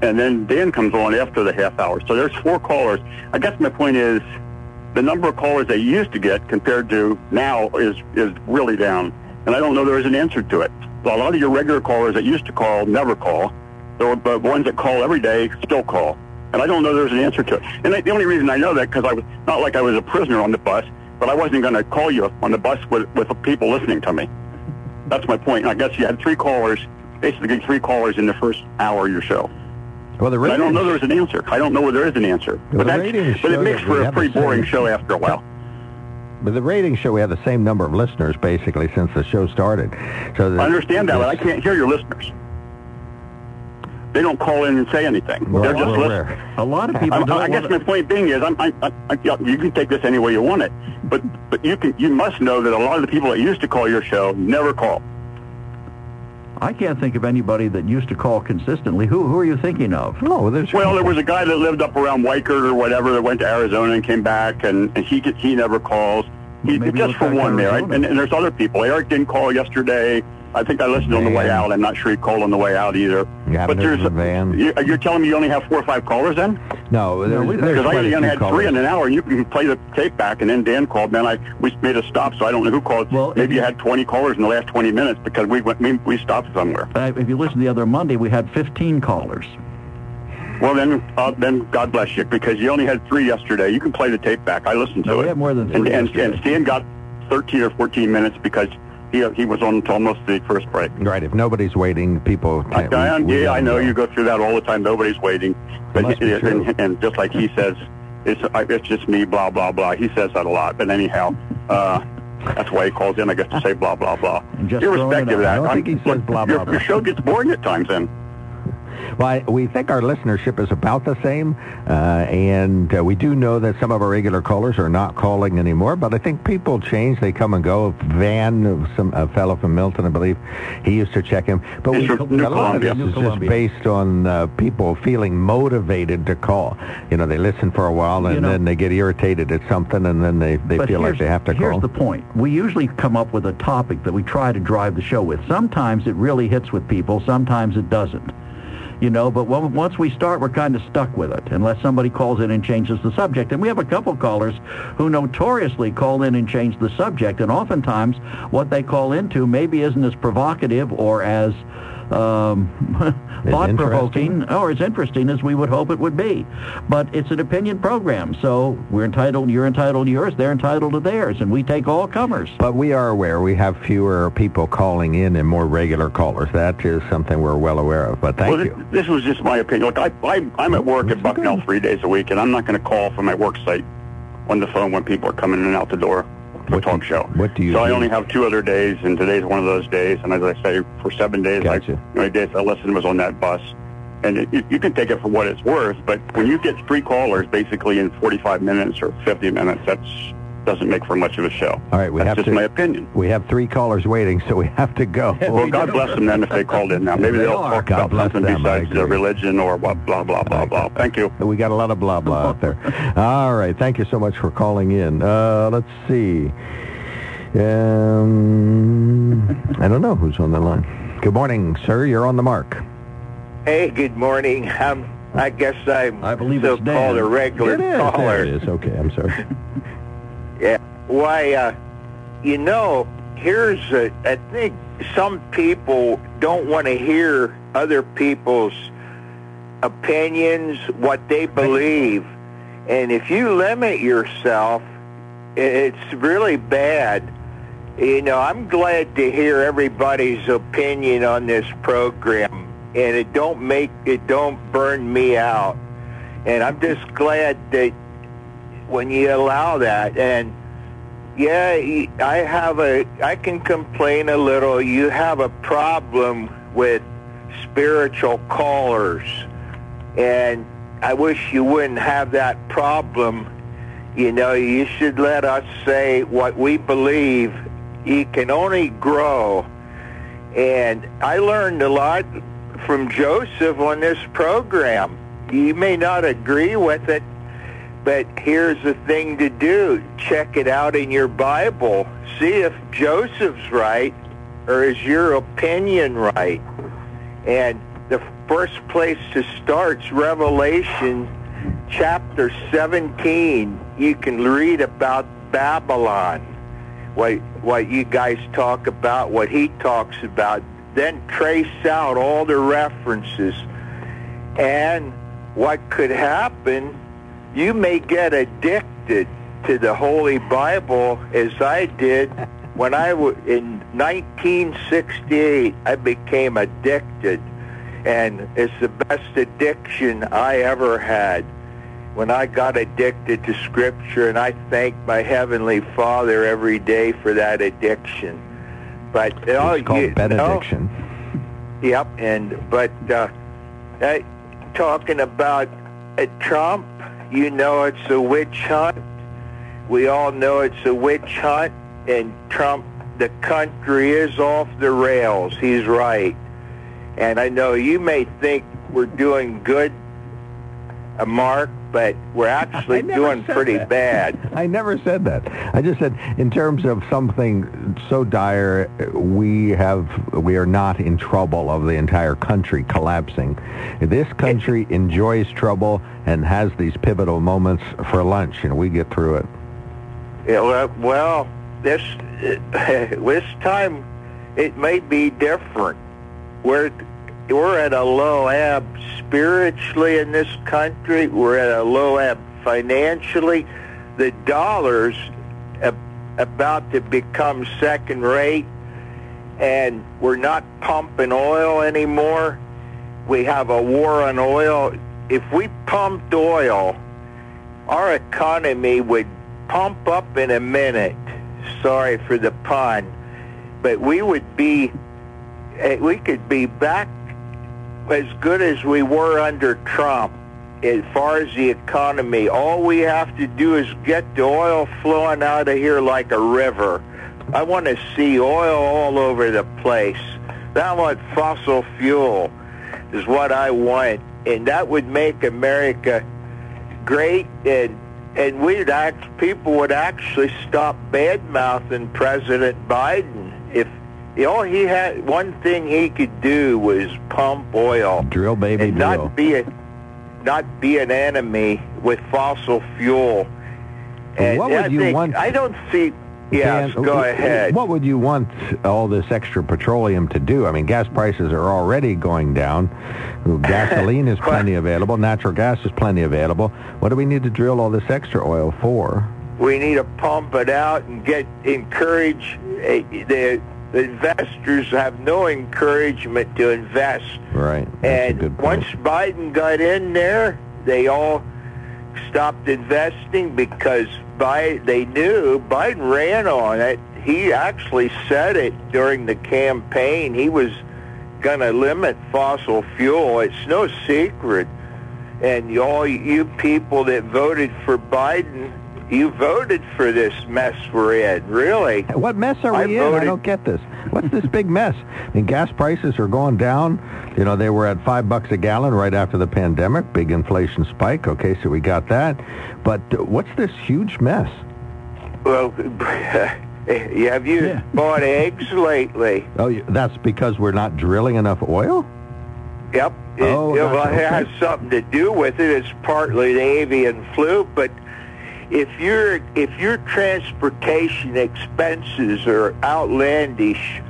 And then Dan comes on after the half hour. So there's four callers. I guess my point is the number of callers they used to get compared to now is, is really down. And I don't know there is an answer to it. A lot of your regular callers that used to call never call. The ones that call every day still call. And I don't know there's an answer to it. And the only reason I know that because I was not like I was a prisoner on the bus, but I wasn't going to call you on the bus with, with people listening to me. That's my point. And I guess you had three callers, basically three callers in the first hour of your show. Well, the I don't know there's an answer. I don't know where there is an answer. Well, but, that's, but it makes for a pretty boring show after a while. But the ratings show we have the same number of listeners basically since the show started. So I understand that, but I can't hear your listeners. They don't call in and say anything. They're just Well, listening. A lot of people I, don't I guess wanna- my point being is, I'm, I, I, I, you can take this any way you want it, but but you can you must know that a lot of the people that used to call your show never call. I can't think of anybody that used to call consistently. Who who are you thinking of? No, there's Well, there was a guy that lived up around Whitekert or whatever that went to Arizona and came back, and, and he he never calls. He, just for back one there, and, and there's other people. Eric didn't call yesterday. I think I listened on the way out. I'm not sure he called on the way out either. You but there's from Van? You, you're telling me you only have four or five callers then? No, there's, there's Because I only few had three in an hour, and you can play the tape back. And then Dan called. Then I we made a stop, so I don't know who called. Well, Maybe you you- had 20 callers in the last 20 minutes because we went we, we stopped somewhere. Uh, if you listen the other Monday, we had 15 callers. Well, then uh, then God bless you because you only had three yesterday. You can play the tape back. I listened to No, it. we had more than and, three and, yesterday. and Stan got 13 or 14 minutes because he he was on almost the first break. Right, if nobody's waiting, people I, can't. I, we- we yeah, I know go. you go through that all the time. Nobody's waiting, but be and, and, just like he *laughs* says, it's it's just me, blah blah blah. He says that a lot, but anyhow, uh, that's why he calls in. I guess to say blah blah blah. just Irrespective of that, I don't I'm- think he says blah, blah, your, blah. Your show gets boring at times. Then Well, I, we think our listenership is about the same, uh, and uh, we do know that some of our regular callers are not calling anymore. But I think people change; they come and go. Van, some a fellow from Milton, I believe, he used to check in. But we, New a lot of this New is just based on uh, people feeling motivated to call. You know, they listen for a while and You know- then they get irritated at something, and then they, they feel like they have to Here's call. the point. We usually come up with a topic that we try to drive the show with. Sometimes it really hits with people. Sometimes it doesn't. You know, but once we start, we're kind of stuck with it, unless somebody calls in and changes the subject. And we have a couple callers who notoriously call in and change the subject, and oftentimes what they call into maybe isn't as provocative or as um, thought-provoking or as interesting as we would hope it would be. But it's an opinion program, so we're entitled, you're entitled to yours, they're entitled to theirs, and we take all comers. But we are aware we have fewer people calling in and more regular callers. That is something we're well aware of. But thank well, you. This, this was just my opinion. Look, I, I I'm at work at Bucknell three days a week, and I'm not going to call from my work site on the phone when people are coming in and out the door for a talk show. What do you So I only have two other days, and today's one of those days. And as I say, for seven days, I, Gotcha. the only days I listened was on that bus. And it, you, you can take it for what it's worth, but when you get three callers basically in 45 minutes or 50 minutes, that's doesn't make for much of a show. All right, we that's have just to. my opinion. We have three callers waiting, so we have to go. *laughs* Well, God bless them then if they called in now. Maybe They they'll are. talk God about bless something them, besides religion or what, blah, blah, blah, blah. Thank you. We got a lot of blah blah out there. *laughs* All right, thank you so much for calling in. Uh, let's see. Um, I don't know who's on the line. Good morning, sir. You're on the mark. Hey, good morning. Um, I guess I'm I believe it's so-called a regular It is. caller. There it is. Okay, I'm sorry. *laughs* Yeah. Why, uh, you know, here's a, I think some people don't want to hear other people's opinions, what they believe. And if you limit yourself, it's really bad. You know, I'm glad to hear everybody's opinion on this program, and it don't make it don't burn me out. And I'm just glad that when you allow that, and yeah, I have a, I can complain a little. You have a problem with spiritual callers, and I wish you wouldn't have that problem. You know, you should let us say what we believe. You can only grow. And I learned a lot from Joseph on this program. You may not agree with it, but here's the thing to do. Check it out in your Bible. See if Joseph's right or is your opinion right. And the first place to start is Revelation chapter 17. You can read about Babylon, what, what you guys talk about, what he talks about. Then trace out all the references. And what could happen you may get addicted to the Holy Bible as I did when I was in 1968. I became addicted, and it's the best addiction I ever had. When I got addicted to Scripture, and I thank my Heavenly Father every day for that addiction. But know, It's called you benediction. Yep, and but uh, uh, talking about uh, Trump, you know it's a witch hunt. We all know it's a witch hunt, and Trump, the country is off the rails. He's right. And I know you may think we're doing good, uh, Mark, but we're actually doing pretty that. bad. *laughs* I never said that. I just said in terms of something so dire, we have we are not in trouble of the entire country collapsing. This country *laughs* enjoys trouble and has these pivotal moments for lunch, and we get through it. Yeah, well, well, this *laughs* this time it may be different. We're we're at a low ebb spiritually in this country. We're at a low ebb financially. The dollar's about to become second rate, and we're not pumping oil anymore. We have a war on oil. If we pumped oil, our economy would pump up in a minute. Sorry for the pun, but we would be, eh, we could be back as good as we were under Trump as far as the economy. All we have to do is get the oil flowing out of here like a river. I want to see oil all over the place. I want fossil fuel is what I want, and that would make America great and and we'd act people would actually stop bad mouthing President Biden if all he had one thing he could do was pump oil drill baby and drill. not be a not be an enemy with fossil fuel and what would I you think, want- I don't see yes Dan, go ahead What would you want all this extra petroleum to do? I mean, gas prices are already going down. Gasoline is *laughs* plenty available. Natural gas is plenty available. What do we need to drill all this extra oil for? we need to pump it out and get encourage eh, the the investors have no encouragement to invest Right. and once Biden got in there, they all stopped investing because Biden, they knew Biden ran on it. He actually said it during the campaign. He was going to limit fossil fuel. It's no secret. And all you people that voted for Biden, you voted for this mess we're in, really. What mess are we I in? I don't get this. What's this big mess? I mean, gas prices are going down. You know, they were at five bucks a gallon right after the pandemic. Big inflation spike. Okay, so we got that. But uh, what's this huge mess? Well, *laughs* have you bought eggs lately? Oh, that's because we're not drilling enough oil? Yep. It, Oh, it- well, gotcha, it has something to do with it. It's partly the avian flu, but if your if your transportation expenses are outlandish,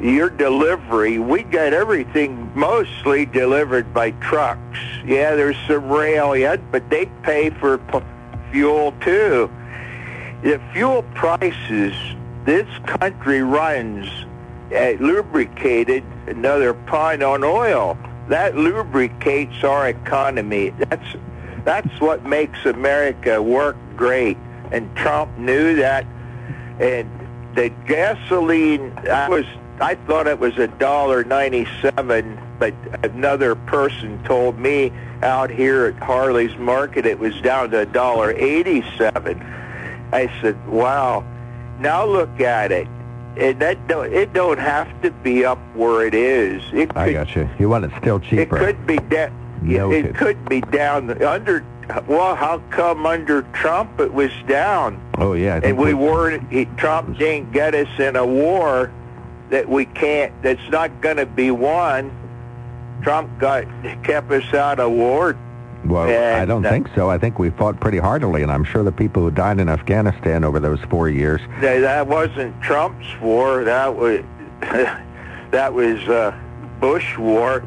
your delivery, we got everything mostly delivered by trucks. Yeah, there's some rail yet, but they pay for p- fuel too. The fuel prices this country runs uh, lubricated another pint on oil. That lubricates our economy. That's that's what makes America work great. And Trump knew that. And the gasoline, I was I thought it was a dollar ninety-seven, but another person told me out here at Harley's Market it was down to a dollar eighty-seven. I said, "Wow." Now look at it. And that don't, it don't have to be up where it is. It could, I got you. You want it still cheaper. it could be down. It could be down under. Well, how come under Trump it was down? Oh, yeah. And we weren't. He, Trump didn't get us in a war that we can't. That's not going to be won. Trump got kept us out of war. Well, I don't uh, think so. I think we fought pretty heartily, and I'm sure the people who died in Afghanistan over those four years. That, that wasn't Trump's war. That was *laughs* that was uh, Bush war.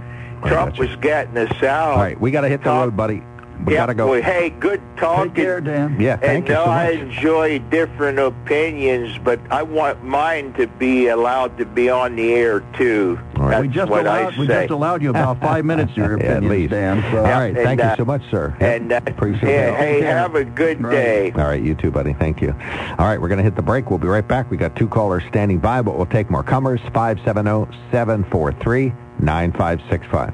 Trump was getting us out. All right, we got to hit the road, buddy. We Yeah, got to go. well, hey, good talking. Take care, Dan. Yeah, thank and you no, so I enjoy different opinions, but I want mine to be allowed to be on the air too. That's we just what allowed I we just allowed you about five *laughs* minutes of your Yeah, at least. Dan. So. All right, and, thank you uh, so much, sir. and uh, Appreciate yeah, it. hey, have a good day. All right, you too, buddy. Thank you. All right, we're going to hit the break. We'll be right back. We got two callers standing by, but we'll take more comers. oh, 570-743-9730. 9565.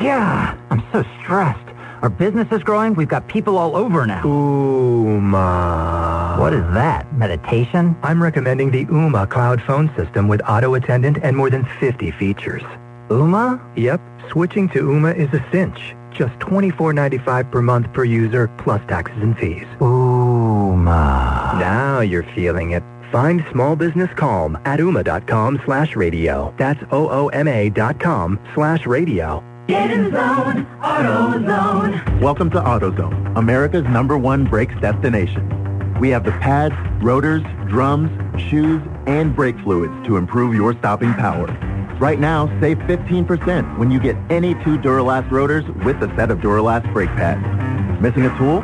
Yeah, I'm so stressed. Our business is growing. We've got people all over now. Ooma. What is that? Meditation? I'm recommending the Ooma cloud phone system with auto attendant and more than 50 features. Ooma? Yep, switching to Ooma is a cinch. Just $24.95 per month per user, plus taxes and fees. Ooma. Now you're feeling it. Find small business calm at ooma.com slash radio. That's O-O-M-A dot com slash radio. Get in zone, AutoZone. Welcome to AutoZone, America's number one brakes destination. We have the pads, rotors, drums, shoes, and brake fluids to improve your stopping power. Right now, save 15% when you get any two Duralast rotors with a set of Duralast brake pads. Missing a tool?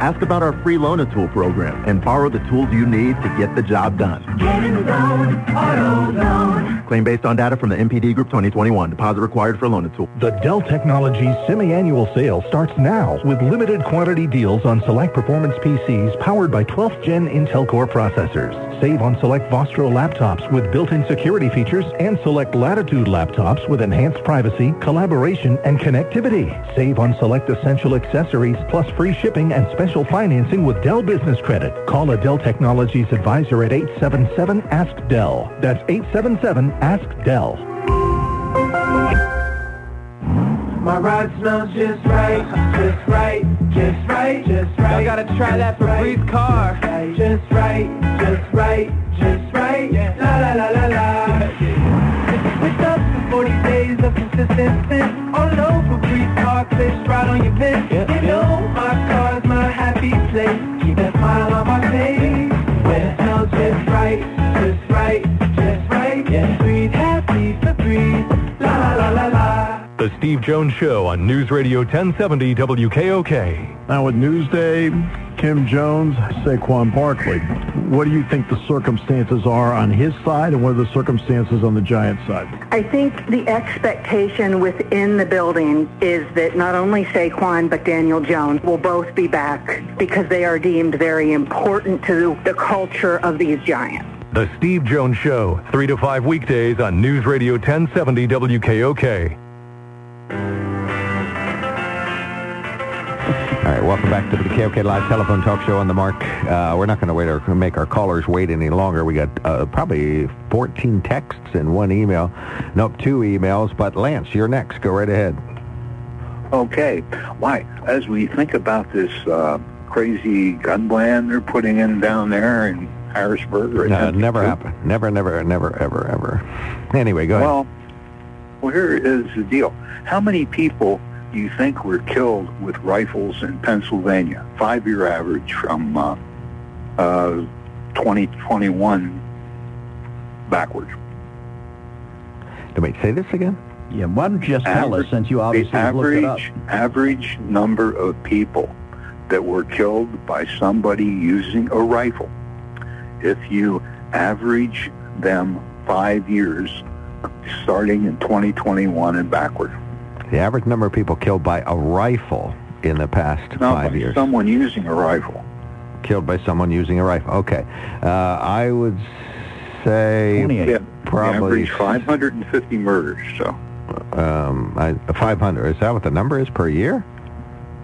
Ask about our free Loan-A-Tool program and borrow the tools you need to get the job done. Get in the zone, AutoZone. Claim based on data from the NPD Group 2021. Deposit required for Loan-A-Tool. The Dell Technologies semi-annual sale starts now with limited quantity deals on select performance PCs powered by 12th gen Intel Core processors. Save on select Vostro laptops with built-in security features and select Latitude laptops with enhanced privacy, collaboration, and connectivity. Save on select essential accessories plus free shipping and special financing with Dell Business Credit. Call a Dell Technologies advisor at 877-ASK-DELL. That's 877-ASK-DELL. My ride smells just right, just right, just right, just right. Y'all gotta try that Febreze Car. Just right, just right, just right. La la la la la. With up to 40 days of consistent spin, all over Breeze Car, fish right on your vent. You know my car's my Keep that smile on my face. When it just right, just right, just right. Yeah. Breathe The Steve Jones Show on News Radio 1070 WKOK. Now with Newsday, Kim Jones, Saquon Barkley, what do you think the circumstances are on his side and what are the circumstances on the Giants side? I think the expectation within the building is that not only Saquon but Daniel Jones will both be back because they are deemed very important to the culture of these Giants. The Steve Jones Show, 3 to 5 weekdays on News Radio 1070 WKOK. All right, welcome back to the KOK Live Telephone Talk Show on the Mark. Uh, we're not going to wait or make our callers wait any longer. We got uh, probably 14 texts and one email. Nope, two emails. But Lance, you're next. Go right ahead. Okay. Why, as we think about this uh, crazy gun ban they're putting in down there in Harrisburg, or No, never happened. Never, never, never, ever, ever. Anyway, go ahead. Well, well, here is the deal. How many people do you think were killed with rifles in Pennsylvania? Five-year average from uh, uh, 2021 backwards. Wait, say this again? Yeah, why don't you just tell us, since you obviously the have looked it up? average, average number of people that were killed by somebody using a rifle, if you average them five years, starting in 2021 and backward. The average number of people killed by a rifle in the past Not five by years. someone using a rifle. Killed by someone using a rifle. Okay. Uh, I would say Yeah, probably average 550 murders. So um, I, 500. Is that what the number is per year?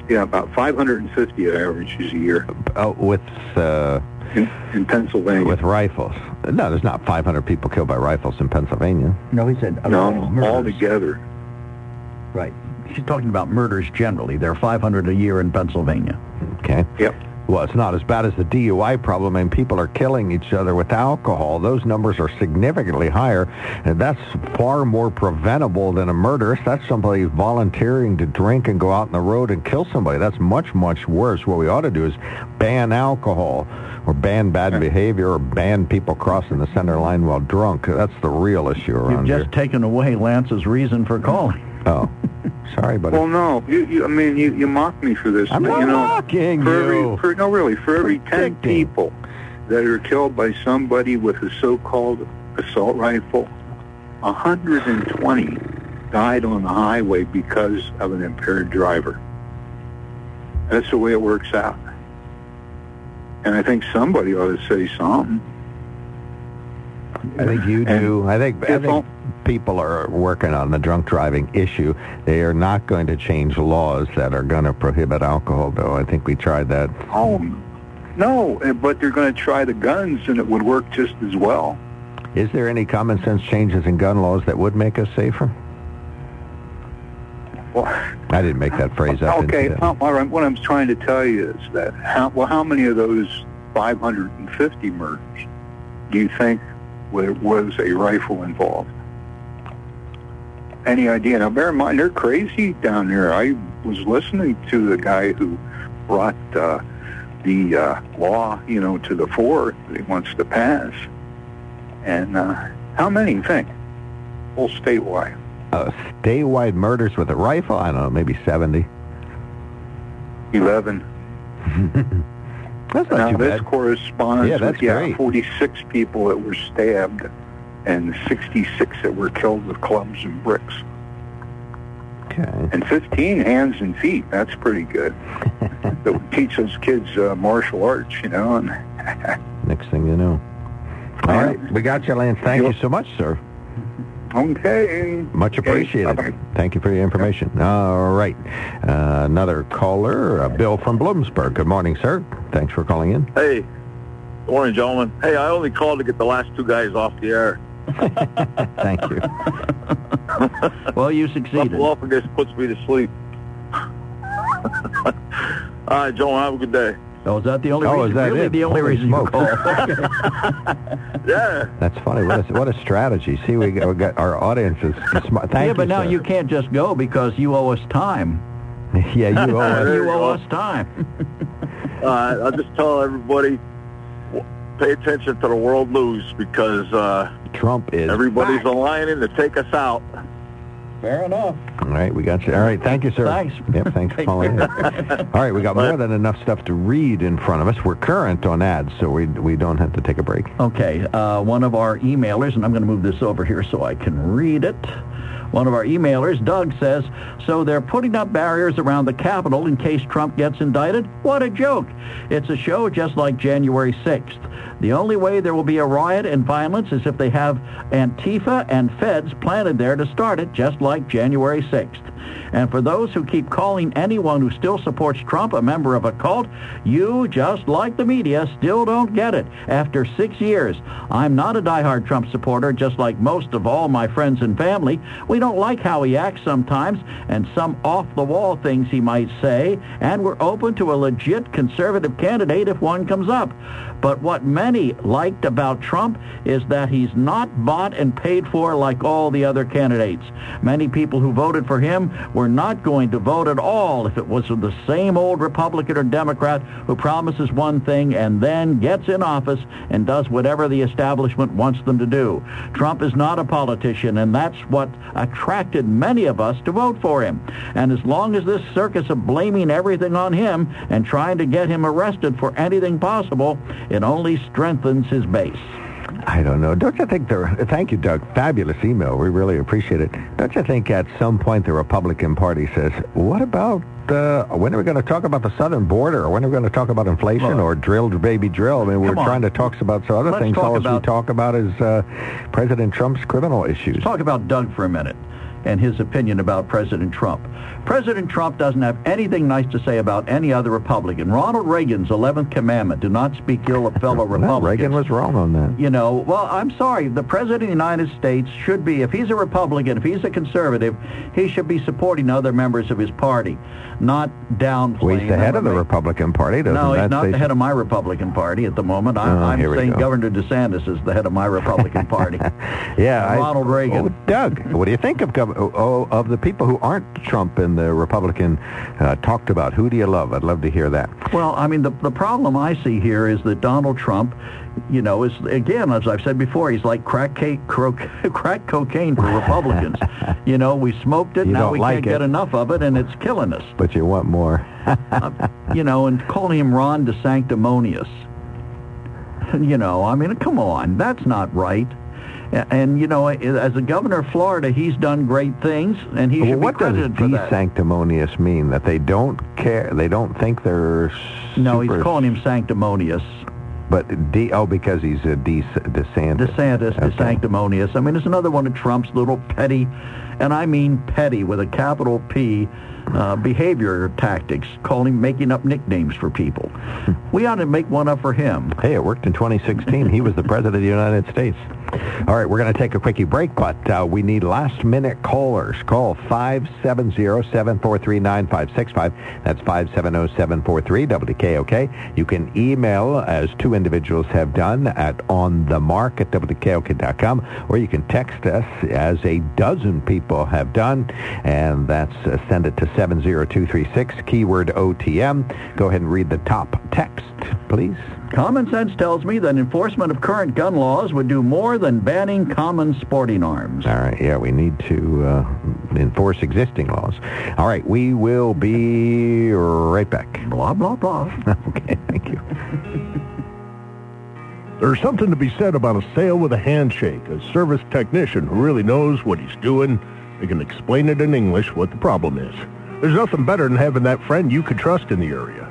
yeah, about 550 averages a year Oh, with uh, in, in Pennsylvania. with rifles. No, there's not 500 people killed by rifles in Pennsylvania. No, he said uh, no, murders. all together. Right. She's talking about murders generally. There are 500 a year in Pennsylvania. Okay. Yep. Well, it's not as bad as the DUI problem, and people are killing each other with alcohol. Those numbers are significantly higher, and that's far more preventable than a murder. If that's somebody volunteering to drink and go out on the road and kill somebody, that's much, much worse. What we ought to do is ban alcohol, or ban bad behavior, or ban people crossing the center line while drunk. That's the real issue around You've just here. taken away Lance's reason for calling. Oh, sorry, buddy. Well, no. You, you, I mean, you, you mock me for this. I'm but, not you know, mocking for you. Every, for, no, really, for every 10 people that are killed by somebody with a so-called assault rifle, 120 died on the highway because of an impaired driver. That's the way it works out. And I think somebody ought to say something. I think you do. I think, I think people are working on the drunk driving issue. They are not going to change laws that are going to prohibit alcohol, though. I think we tried that. Oh, no, eh, but they're going to try the guns, and it would work just as well. Is there any common sense changes in gun laws that would make us safer? Well, I didn't make that phrase up. okay, didn't all right, what I'm trying to tell you is that, how, well, how many of those 550 murders do you think wa- was a rifle involved? Any idea? Now, bear in mind, they're crazy down there. I was listening to the guy who brought uh, the uh, law, you know, to the fore that he wants to pass. And uh, how many, you think? Whole statewide. Uh, statewide murders with a rifle? I don't know, maybe 70. 11. *laughs* That's not now, too this bad. corresponds Yeah, with yeah, 46 people that were stabbed and 66 that were killed with clubs and bricks. Okay. And 15 hands and feet. That's pretty good. *laughs* that would teach those kids uh, martial arts, you know. And *laughs* Next thing you know. All right, we got you, Lance. Thank you so much, sir. Okay. Much appreciated. bye-bye. Thank you for your information. All right. Uh, another caller, uh, Bill from Bloomsburg. Good morning, sir. Thanks for calling in. Hey, good morning, gentlemen. Hey, I only called to get the last two guys off the air. *laughs* Thank you. *laughs* well, you succeeded. Couple off, I guess, puts me to sleep. *laughs* All right, gentlemen, have a good day. Oh, is that the only Oh, reason? is that really it? the only Holy reason smokes. you called? *laughs* Yeah. That's funny. What a, what a strategy. See, we got, we got our audience is smart. Thank yeah, you, but now sir. you can't just go because you owe us time. *laughs* yeah, you owe us. *laughs* you owe us time. All right, I'll just tell everybody, pay attention to the world news because uh, Trump is everybody's back. aligning to take us out. Fair enough. All right, we got you. All right, thank you, sir. Thanks. Yep, thanks for calling in. All right, we got more than enough stuff to read in front of us. We're current on ads, so we we don't have to take a break. Okay, uh, one of our emailers, and I'm going to move this over here so I can read it. One of our emailers, Doug, says, so they're putting up barriers around the Capitol in case Trump gets indicted? What a joke. It's a show just like January 6th. The only way there will be a riot and violence is if they have Antifa and feds planted there to start it, just like January 6th. And for those who keep calling anyone who still supports Trump a member of a cult, you, just like the media, still don't get it. After six years, I'm not a diehard Trump supporter, just like most of all my friends and family. We don't like how he acts sometimes and some off-the-wall things he might say, and we're open to a legit conservative candidate if one comes up. But what many liked about Trump is that he's not bought and paid for like all the other candidates. Many people who voted for him were not going to vote at all if it was the same old Republican or Democrat who promises one thing and then gets in office and does whatever the establishment wants them to do. Trump is not a politician, and that's what attracted many of us to vote for him. And as long as this circus of blaming everything on him and trying to get him arrested for anything possible, it only strengthens his base. I don't know. Don't you think there? Thank you, Doug. Fabulous email. We really appreciate it. Don't you think at some point the Republican Party says, "What about uh, when are we going to talk about the southern border, or when are we going to talk about inflation, or drill, baby, drill?" I mean, we're trying to talk about some other Let's things. All about- we talk about is uh, President Trump's criminal issues. Talk about Doug for a minute and his opinion about President Trump. President Trump doesn't have anything nice to say about any other Republican. Ronald Reagan's 11th commandment, do not speak ill of fellow Republicans. Reagan was wrong on that. You know, well, I'm sorry. The President of the United States should be, if he's a Republican, if he's a conservative, he should be supporting other members of his party, not downplaying Well, he's the head of the Republican Party, doesn't no, he's not the head of my Republican Party at the moment. I'm, Oh, I'm saying. Governor DeSantis is the head of my Republican Party. *laughs* Yeah, I- Ronald oh, Reagan. Oh, Doug, what do you think of Gov- oh, of the people who aren't Trump the Republican uh, talked about. Who do you love? I'd love to hear that. Well, I mean, the, the problem I see here is that Donald Trump, you know, is, again, as I've said before, he's like crack, cake, cro- *laughs* crack cocaine for Republicans. *laughs* you know, we smoked it, You now we like can't it. get enough of it, and it's killing us. But you want more. *laughs* you know, and calling him Ron DeSanctimonious. You know, I mean, come on, that's not right. And, you know, as a governor of Florida, he's done great things, and he Well, should what be does credited for that. de-sanctimonious mean? That they don't care, they don't think they're No, he's calling him sanctimonious. But D, oh, because he's a D, DeSantis. DeSantis, Okay. DeSanctimonious. I mean, it's another one of Trump's little petty, and I mean petty with a capital P, uh, behavior tactics, calling, making up nicknames for people. *laughs* We ought to make one up for him. Hey, it worked in 2016. he was the president of the United States. All right, we're going to take a quickie break, but uh, we need last-minute callers. Call 570-743-9565. That's 570-743-WKOK. You can email, as two individuals have done, at onthemark at WKOK.com, or you can text us, as a dozen people have done, and that's uh, send it to 70236, keyword OTM. Go ahead and read the top text, please. Common sense tells me that enforcement of current gun laws would do more than banning common sporting arms. All right, yeah, we need to uh, enforce existing laws. All right, we will be right back. Blah, blah, blah. *laughs* okay, thank you. *laughs* There's something to be said about a sale with a handshake, a service technician who really knows what he's doing. They can explain it in English what the problem is. There's nothing better than having that friend you could trust in the area.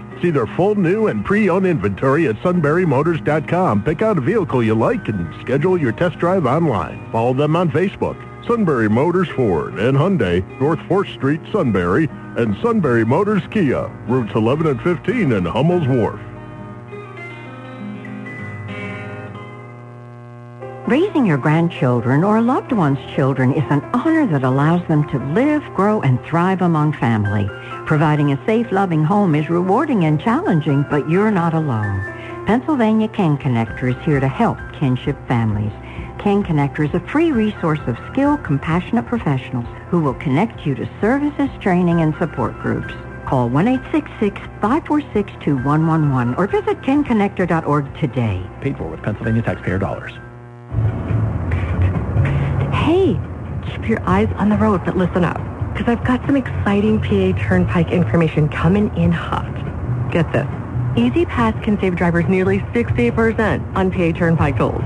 See their full new and pre-owned inventory at sunburymotors.com. Pick out a vehicle you like and schedule your test drive online. Follow them on Facebook. Sunbury Motors Ford and Hyundai, North 4th Street, Sunbury, and Sunbury Motors Kia, routes 11 and 15 in Hummel's Wharf. Raising your grandchildren or loved one's children is an honor that allows them to live, grow, and thrive among family. Providing a safe, loving home is rewarding and challenging, but you're not alone. Pennsylvania KinConnector is here to help kinship families. KinConnector is a free resource of skilled, compassionate professionals who will connect you to services, training, and support groups. Call 1-866-546-2111 or visit kinconnector.org today. Paid for with Pennsylvania taxpayer dollars. Hey, keep your eyes on the road, but listen up, because I've got some exciting PA Turnpike information coming in hot. Get this. E-ZPass can save drivers nearly 60% on PA Turnpike tolls.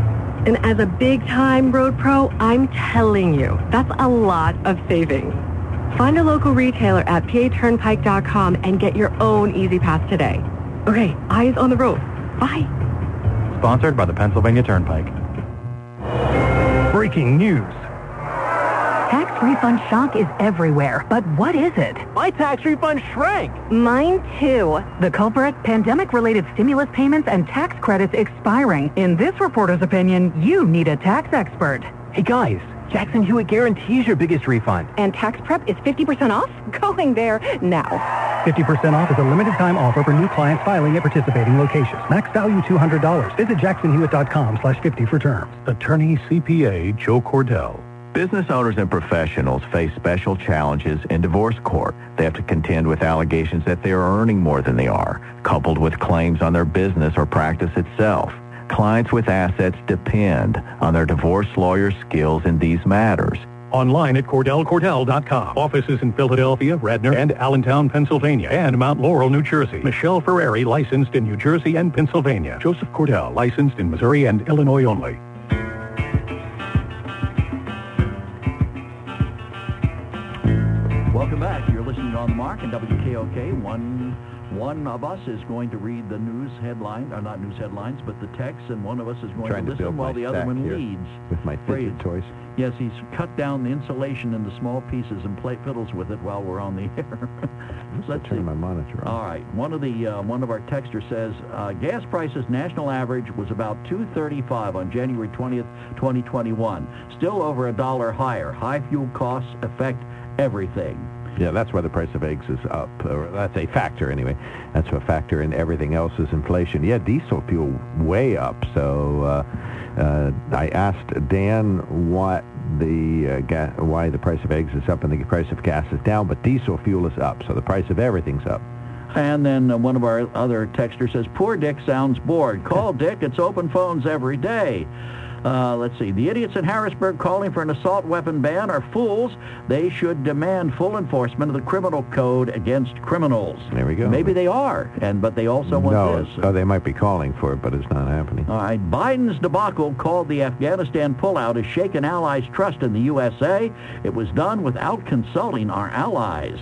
And as a big-time road pro, I'm telling you, that's a lot of savings. Find a local retailer at paturnpike.com and get your own E-ZPass today. Okay, eyes on the road. Bye. Sponsored by the Pennsylvania Turnpike. Breaking news. Tax refund shock is everywhere, but what is it? My tax refund shrank. Mine too. The culprit? Pandemic-related stimulus payments and tax credits expiring. In this reporter's opinion, you need a tax expert. Hey guys, Jackson Hewitt guarantees your biggest refund. And tax prep is 50% off? *laughs* Going there now. 50% off is a limited time offer for new clients filing at participating locations. Max value $200. Visit jacksonhewitt.com slash 50 for terms. Attorney CPA Joe Cordell. Business owners and professionals face special challenges in divorce court. They have to contend with allegations that they are earning more than they are, coupled with claims on their business or practice itself. Clients with assets depend on their divorce lawyer's skills in these matters. Online at CordellCordell.com. Offices in Philadelphia, Radnor, and Allentown, Pennsylvania, and Mount Laurel, New Jersey. Michelle Ferrari, licensed in New Jersey and Pennsylvania. Joseph Cordell, licensed in Missouri and Illinois only. Welcome back. You're listening to On the Mark and WKOK One of us is going to read the news headline, or not news headlines, but the text, and one of us is going to to listen while the other one here leads. with my fidget toys. Yes, he's cut down the insulation into small pieces and play fiddles with it while we're on the air. *laughs* Let's see. Turn my monitor on. All right. One of the uh, one of our texters says uh, gas prices national average was about 2.35 on January 20th, 2021. Still over a dollar higher. High fuel costs affect everything. Yeah, that's why the price of eggs is up. Or that's a factor anyway. That's a factor, in everything else is inflation. Yeah, diesel fuel way up. So uh, uh, I asked Dan what the uh, ga- why the price of eggs is up and the price of gas is down, but diesel fuel is up. So the price of everything's up. And then uh, one of our other texters says, poor Dick sounds bored. Call *laughs* Dick. It's open phones every day. Uh, let's see. The idiots in Harrisburg calling for an assault weapon ban are fools. They should demand full enforcement of the criminal code against criminals. There we go. Maybe they are, and but they also want no, this. oh, they might be calling for it, but it's not happening. All right. Biden's debacle called the Afghanistan pullout has shaken allies' trust in the USA. It was done without consulting our allies.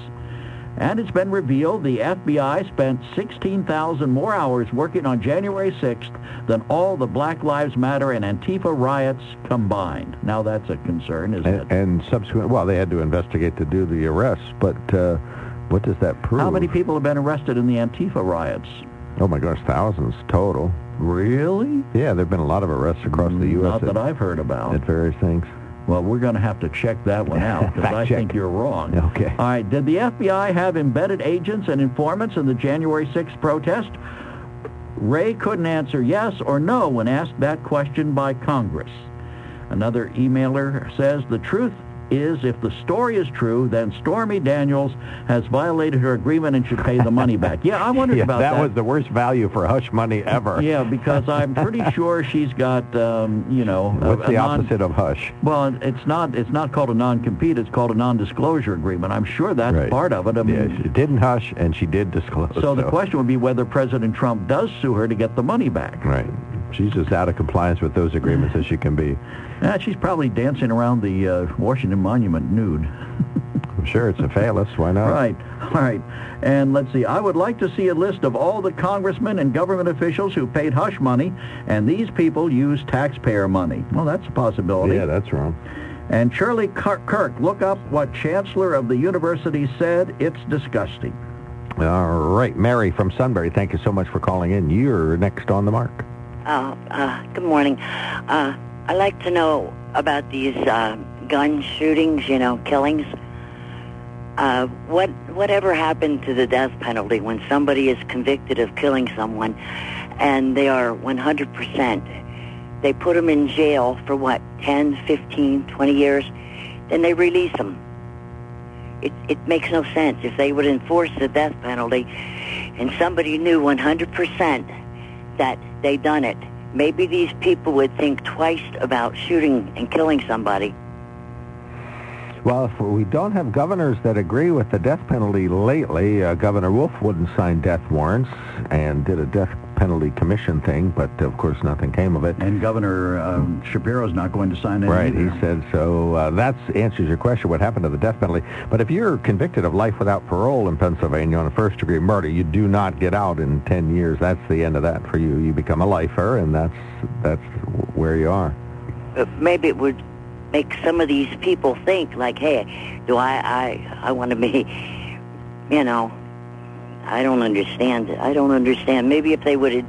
And it's been revealed the FBI spent 16,000 more hours working on January 6th than all the Black Lives Matter and Antifa riots combined. Now that's a concern, isn't it? And, and subsequent, well, they had to investigate to do the arrests, but uh, what does that prove? How many people have been arrested in the Antifa riots? Oh my gosh, thousands total. Really? Yeah, there have been a lot of arrests across the U.S. Not that at- I've heard about. at various things. Well, we're going to have to check that one out because I check. think you're wrong. Okay. All right. Did the FBI have embedded agents and informants in the January 6th protest? Wray couldn't answer yes or no when asked that question by Congress. Another emailer says the truth is if the story is true, then Stormy Daniels has violated her agreement and should pay the money back. Yeah, I wondered *laughs* yeah, about that, that. was the worst value for hush money ever. Yeah, because I'm pretty *laughs* sure she's got, um, you know, a- What's a the non- opposite of hush? well, it's not it's not called a non-compete. It's called a non-disclosure agreement. I'm sure that's Right. part of it. I mean, Yeah, she didn't hush, and she did disclose. so the question would be whether President Trump does sue her to get the money back. Right. She's as out of compliance with those agreements as she can be. Yeah, she's probably dancing around the uh, Washington Monument nude. *laughs* I'm sure it's a phallus. Why not? Right, all right. And let's see, I would like to see a list of all the congressmen and government officials who paid hush money, and these people use taxpayer money. Well, that's a possibility. Yeah, that's wrong. And Shirley Kirk, Kirk, look up what Chancellor of the University said. It's disgusting. All right, Mary from Sunbury. Thank you so much for calling in. You're next on the mark. Uh, uh, good morning. Uh, I'd like to know about these uh, gun shootings, you know, killings. Uh, what whatever happened to the death penalty when somebody is convicted of killing someone and they are 100%, they put them in jail for what, 10, 15, 20 years, then they release them. It, it makes no sense. If they would enforce the death penalty and somebody knew 100% that they done it, maybe these people would think twice about shooting and killing somebody. Well, if we don't have governors that agree with the death penalty lately, uh, Governor Wolf wouldn't sign death warrants and did a death penalty commission thing, but of course nothing came of it. And Governor um, Shapiro's not going to sign it Right, either. he said so. Uh, that answers your question, what happened to the death penalty. But if you're convicted of life without parole in Pennsylvania on a first-degree murder, you do not get out in 10 years. That's the end of that for you. You become a lifer, and that's that's where you are. But maybe it would make some of these people think like, hey, do I, I, I want to be, you know, I don't understand it. I don't understand. Maybe if they would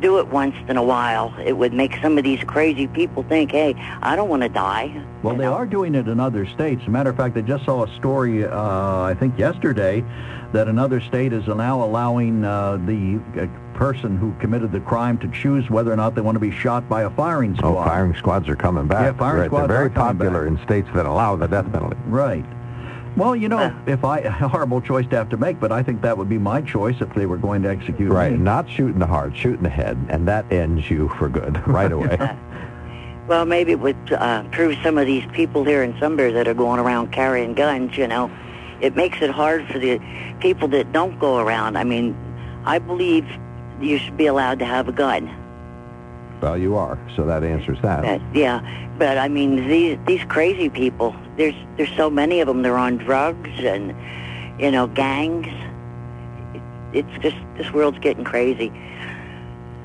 do it once in a while, it would make some of these crazy people think, hey, I don't want to die. Well, they are doing it in other states. As a matter of fact, I just saw a story, uh, I think yesterday, that another state is now allowing uh, the uh, person who committed the crime to choose whether or not they want to be shot by a firing squad. Oh, firing squads are coming back. Yeah, firing right. squads They're very are coming popular in states that allow the death penalty. Right. Well, you know, if I *laughs* a horrible choice to have to make, but I think that would be my choice if they were going to execute Right, me. not shooting the heart, shooting the head, and that ends you for good *laughs* right away. *laughs* Well, maybe it would uh, prove some of these people here in Sunbury that are going around carrying guns, you know. It makes it hard for the people that don't go around. I mean, I believe you should be allowed to have a gun. well, you are, so that answers that. But, yeah, but I mean, these these crazy people. There's there's so many of them. They're on drugs and you know gangs. it's just this world's getting crazy.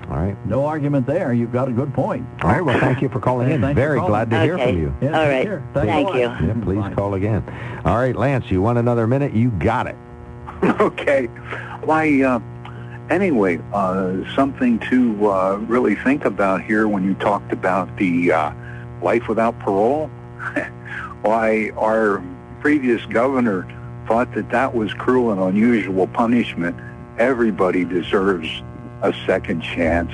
All right. No argument there. You've got a good point. All right. Well, thank you for calling Hey, in. Very calling. glad to hear Okay. from you. Yeah, All take right. care. Thanks a Thank lot. you. Yeah, please call again. All right, Lance, you want another minute? You got it. *laughs* okay. Why, uh, anyway, uh, something to uh, really think about here when you talked about the uh, life without parole. *laughs* Why, our previous governor thought that that was cruel and unusual punishment. Everybody deserves a second chance,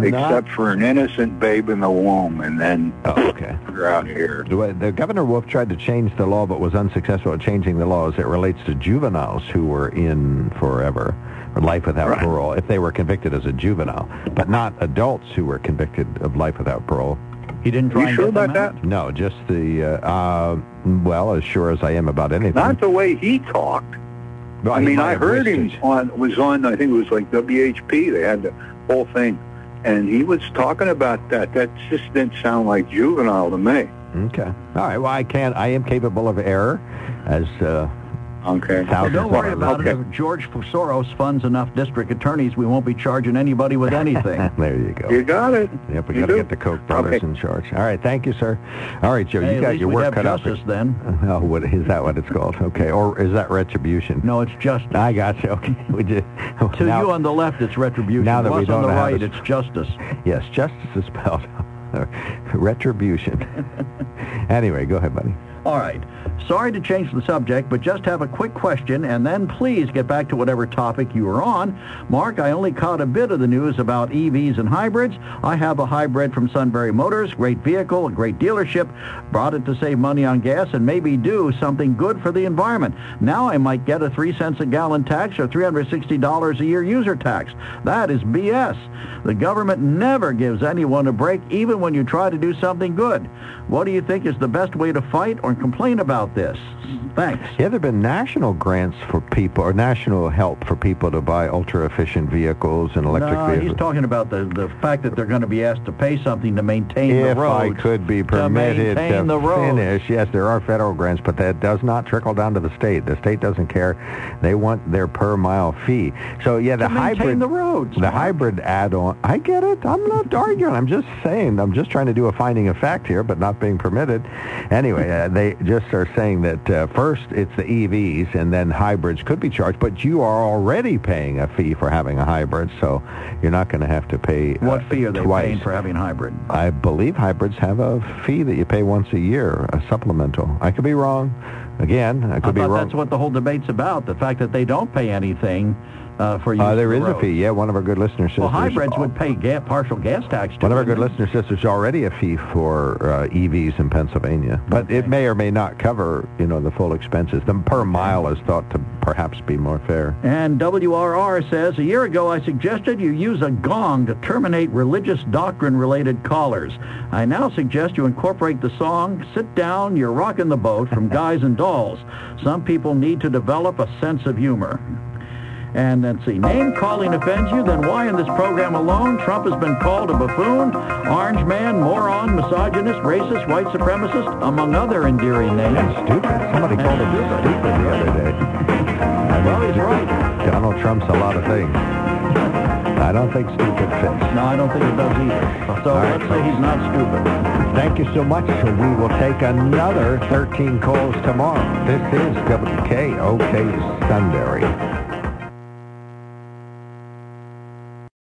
except for an innocent babe in the womb, and then Oh, okay. you're out here. The Governor Wolf tried to change the law, but was unsuccessful at changing the law as it relates to juveniles who were in forever, or life without Right. parole, if they were convicted as a juvenile, but not adults who were convicted of life without parole. He didn't try You sure about that? No, just the, uh, uh, well, as sure as I am about anything. Not the way he talked. Well, I he mean, I heard him it. on was on. I think it was like WHP. They had the whole thing, and he was talking about that. That just didn't sound like juvenile to me. Okay. All right. Well, I can't. I am capable of error, as uh, Okay. Well, thousands don't worry about Okay. it. If George Soros funds enough district attorneys, we won't be charging anybody with anything. *laughs* there you go. You got it. Yep, we got to get the Koch brothers Okay. in charge. All right, thank you, sir. All right, Joe, Hey, you got least your we'd work have cut out. justice then. *laughs* Oh, what is that? What it's called? Okay, or is that retribution? No, it's justice. I got you. *laughs* Okay, we just To now- you on the left, it's retribution. now that to we us on don't the know right, it's justice. yes, justice is spelled retribution. anyway, go ahead, buddy. All right. Sorry to change the subject, but just have a quick question, and then please get back to whatever topic you were on. Mark, I only caught a bit of the news about EVs and hybrids. I have a hybrid from Sunbury Motors, great vehicle, a great dealership, brought it to save money on gas and maybe do something good for the environment. Now I might get a 3 cents a gallon tax or $360 a year user tax. That is BS. The government never gives anyone a break, even when you try to do something good. What do you think is the best way to fight or complain about this? Thanks. Yeah, there have been national grants for people, or national help for people to buy ultra-efficient vehicles and electric no, vehicles. he's talking about the, the fact that they're going to be asked to pay something to maintain if the roads. I could be permitted maintain to the roads. finish, yes, there are federal grants, but that does not trickle down to the state. The state doesn't care; they want their per mile fee. So yeah, the To hybrid, the roads. the hybrid add-on. I get it. I'm not arguing. I'm just saying. I'm just trying to do a finding of fact here, but not being permitted. Anyway, uh, they just are saying that uh, first it's the EVs, and then hybrids could be charged, but you are already paying a fee for having a hybrid, so you're not going to have to pay. What uh, fee are they twice. paying for having a hybrid? I believe hybrids have a fee that you pay once a year, a supplemental. I could be wrong. Again, I could I be wrong. that's what the whole debate's about, the fact that they don't pay anything uh, for use Uh, there is the a fee. Yeah, one of our good listeners sisters. Well, hybrids would pay ga- partial gas tax, too. One of our good wouldn't listener sisters already a fee for uh, EVs in Pennsylvania, but it may or may not cover, you know, the full expenses. The per mile is thought to perhaps be more fair. And WRR says, a year ago I suggested you use a gong to terminate religious doctrine-related callers. I now suggest you incorporate the song, Sit Down, You're Rockin' the Boat from *laughs* Guys and Dolls. Some people need to develop a sense of humor. And let's see, name calling offends you, then why in this program alone Trump has been called a buffoon, orange man, moron, misogynist, racist, white supremacist, among other endearing names. Stupid. Somebody called him stupid the other day. Well, he's right. Donald Trump's a lot of things. I don't think stupid fits. No, I don't think it does either. So right, let's say he's not stupid. Thank you so much. So we will take another 13 calls tomorrow. This is WKOK Sunbury.